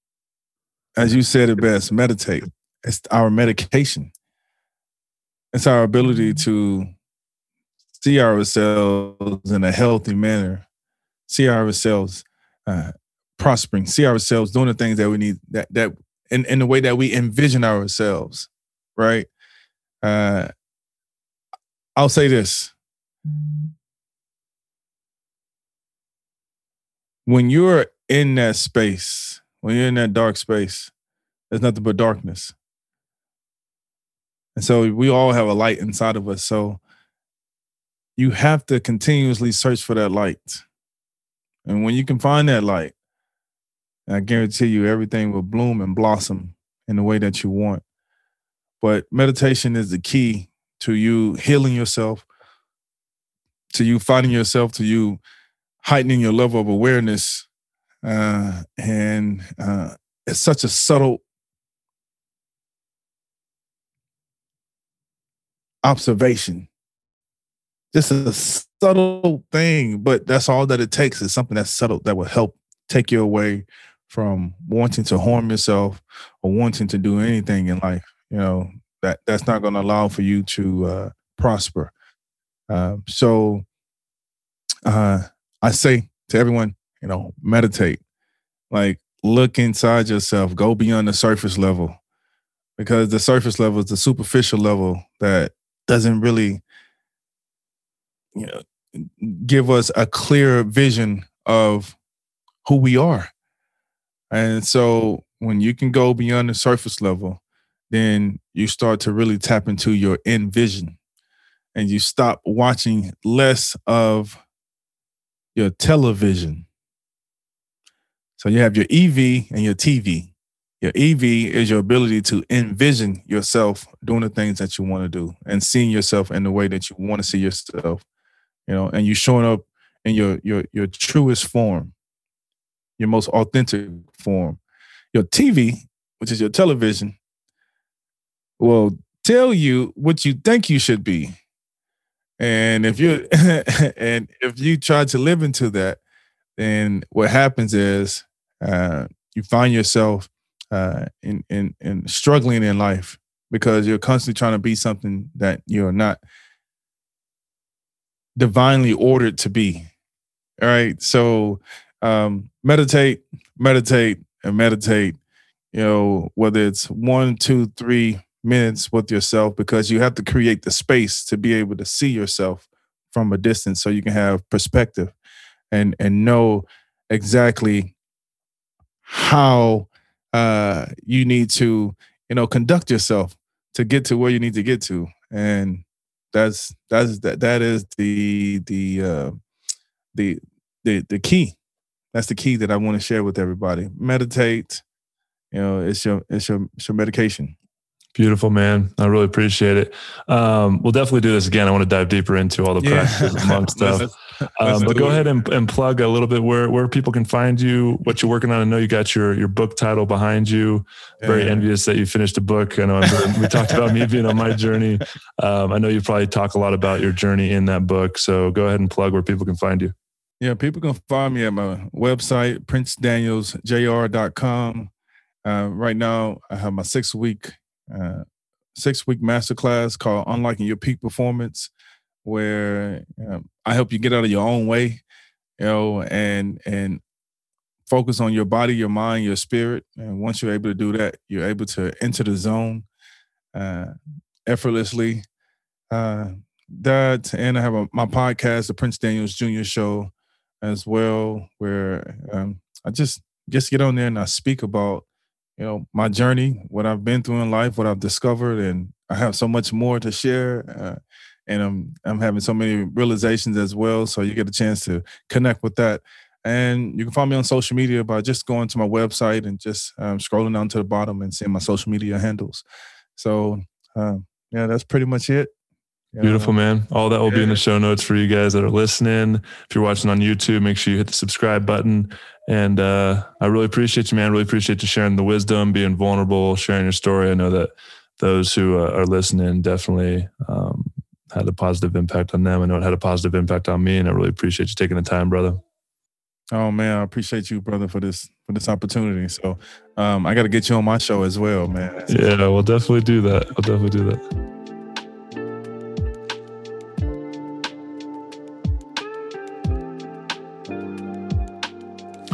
as you said it best meditate. It's our medication. It's our ability to see ourselves in a healthy manner. See ourselves uh, prospering see ourselves doing the things that we need that that in, in the way that we envision ourselves right uh i'll say this when you're in that space, when you're in that dark space, there's nothing but darkness. And so we all have a light inside of us. So you have to continuously search for that light. And when you can find that light, I guarantee you everything will bloom and blossom in the way that you want. But meditation is the key to you healing yourself, to you finding yourself, to you heightening your level of awareness. Uh, and uh, it's such a subtle observation. Just a subtle thing, but that's all that it takes is something that's subtle that will help take you away from wanting to harm yourself or wanting to do anything in life. You know, that that's not going to allow for you to uh, prosper. Uh, so uh, I say to everyone, you know, meditate. Like look inside yourself, go beyond the surface level. Because the surface level is the superficial level that doesn't really you know give us a clear vision of who we are. And so when you can go beyond the surface level, then you start to really tap into your end vision and you stop watching less of your television. So you have your EV and your TV. Your EV is your ability to envision yourself doing the things that you want to do and seeing yourself in the way that you want to see yourself, you know, and you showing up in your your your truest form, your most authentic form. Your TV, which is your television, will tell you what you think you should be. And if you [laughs] and if you try to live into that, then what happens is uh, you find yourself uh, in, in in struggling in life because you're constantly trying to be something that you're not divinely ordered to be. All right. So um, meditate, meditate, and meditate. You know, whether it's one, two, three minutes with yourself, because you have to create the space to be able to see yourself from a distance so you can have perspective and and know exactly how uh you need to you know conduct yourself to get to where you need to get to and that's that's that that is the the uh the the the key. That's the key that I want to share with everybody. Meditate. You know, it's your it's your it's your medication. Beautiful, man. I really appreciate it. Um, we'll definitely do this again. I want to dive deeper into all the yeah. practices [laughs] among stuff. Um, but go ahead and, and, plug a little bit where where people can find you, what you're working on. I know you got your your book title behind you. Very yeah. envious that you finished a book. I know we talked about me being on my journey. Um, I know you probably talk a lot about your journey in that book. So go ahead and plug where people can find you. Yeah, people can find me at my website, princedanielsjr.com. Uh, right now, I have my six week uh, six week masterclass called Unlocking Your Peak Performance, where um, I help you get out of your own way, you know, and and focus on your body, your mind, your spirit. And once you're able to do that, you're able to enter the zone uh, effortlessly. Uh, that and I have a, my podcast, the Prince Daniels Jr. Show, as well, where um, I just just get on there and I speak about you know my journey, what I've been through in life, what I've discovered, and I have so much more to share. Uh, and I'm I'm having so many realizations as well. So you get a chance to connect with that. And you can find me on social media by just going to my website and just um, scrolling down to the bottom and seeing my social media handles. So uh, yeah, that's pretty much it. Beautiful, man. All that will be in the show notes for you guys that are listening. If you're watching on YouTube, make sure you hit the subscribe button. And uh, I really appreciate you, man. Really appreciate you sharing the wisdom, being vulnerable, sharing your story. I know that those who uh, are listening definitely um, had a positive impact on them. I know it had a positive impact on me, and I really appreciate you taking the time, brother. Oh man, I appreciate you, brother, for this for this opportunity. So um, I got to get you on my show as well, man. Yeah, we'll definitely do that. We'll definitely do that.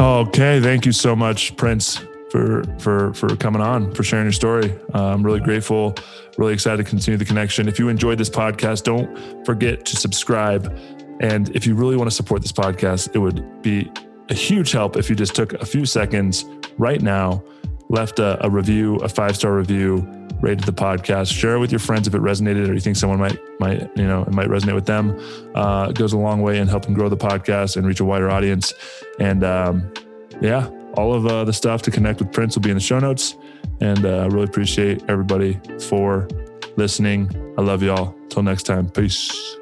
Okay, thank you so much, Prince, for for for coming on, for sharing your story. Uh, I'm really grateful, really excited to continue the connection. If you enjoyed this podcast, don't forget to subscribe. And if you really want to support this podcast, it would be a huge help if you just took a few seconds right now, left a, a review, a five star review, rated the podcast, share it with your friends if it resonated or you think someone might might you know it might resonate with them. Uh, it goes a long way in helping grow the podcast and reach a wider audience. And um, yeah, all of uh, the stuff to connect with Prince will be in the show notes. And uh, I really appreciate everybody for listening. I love y'all. Till next time, peace.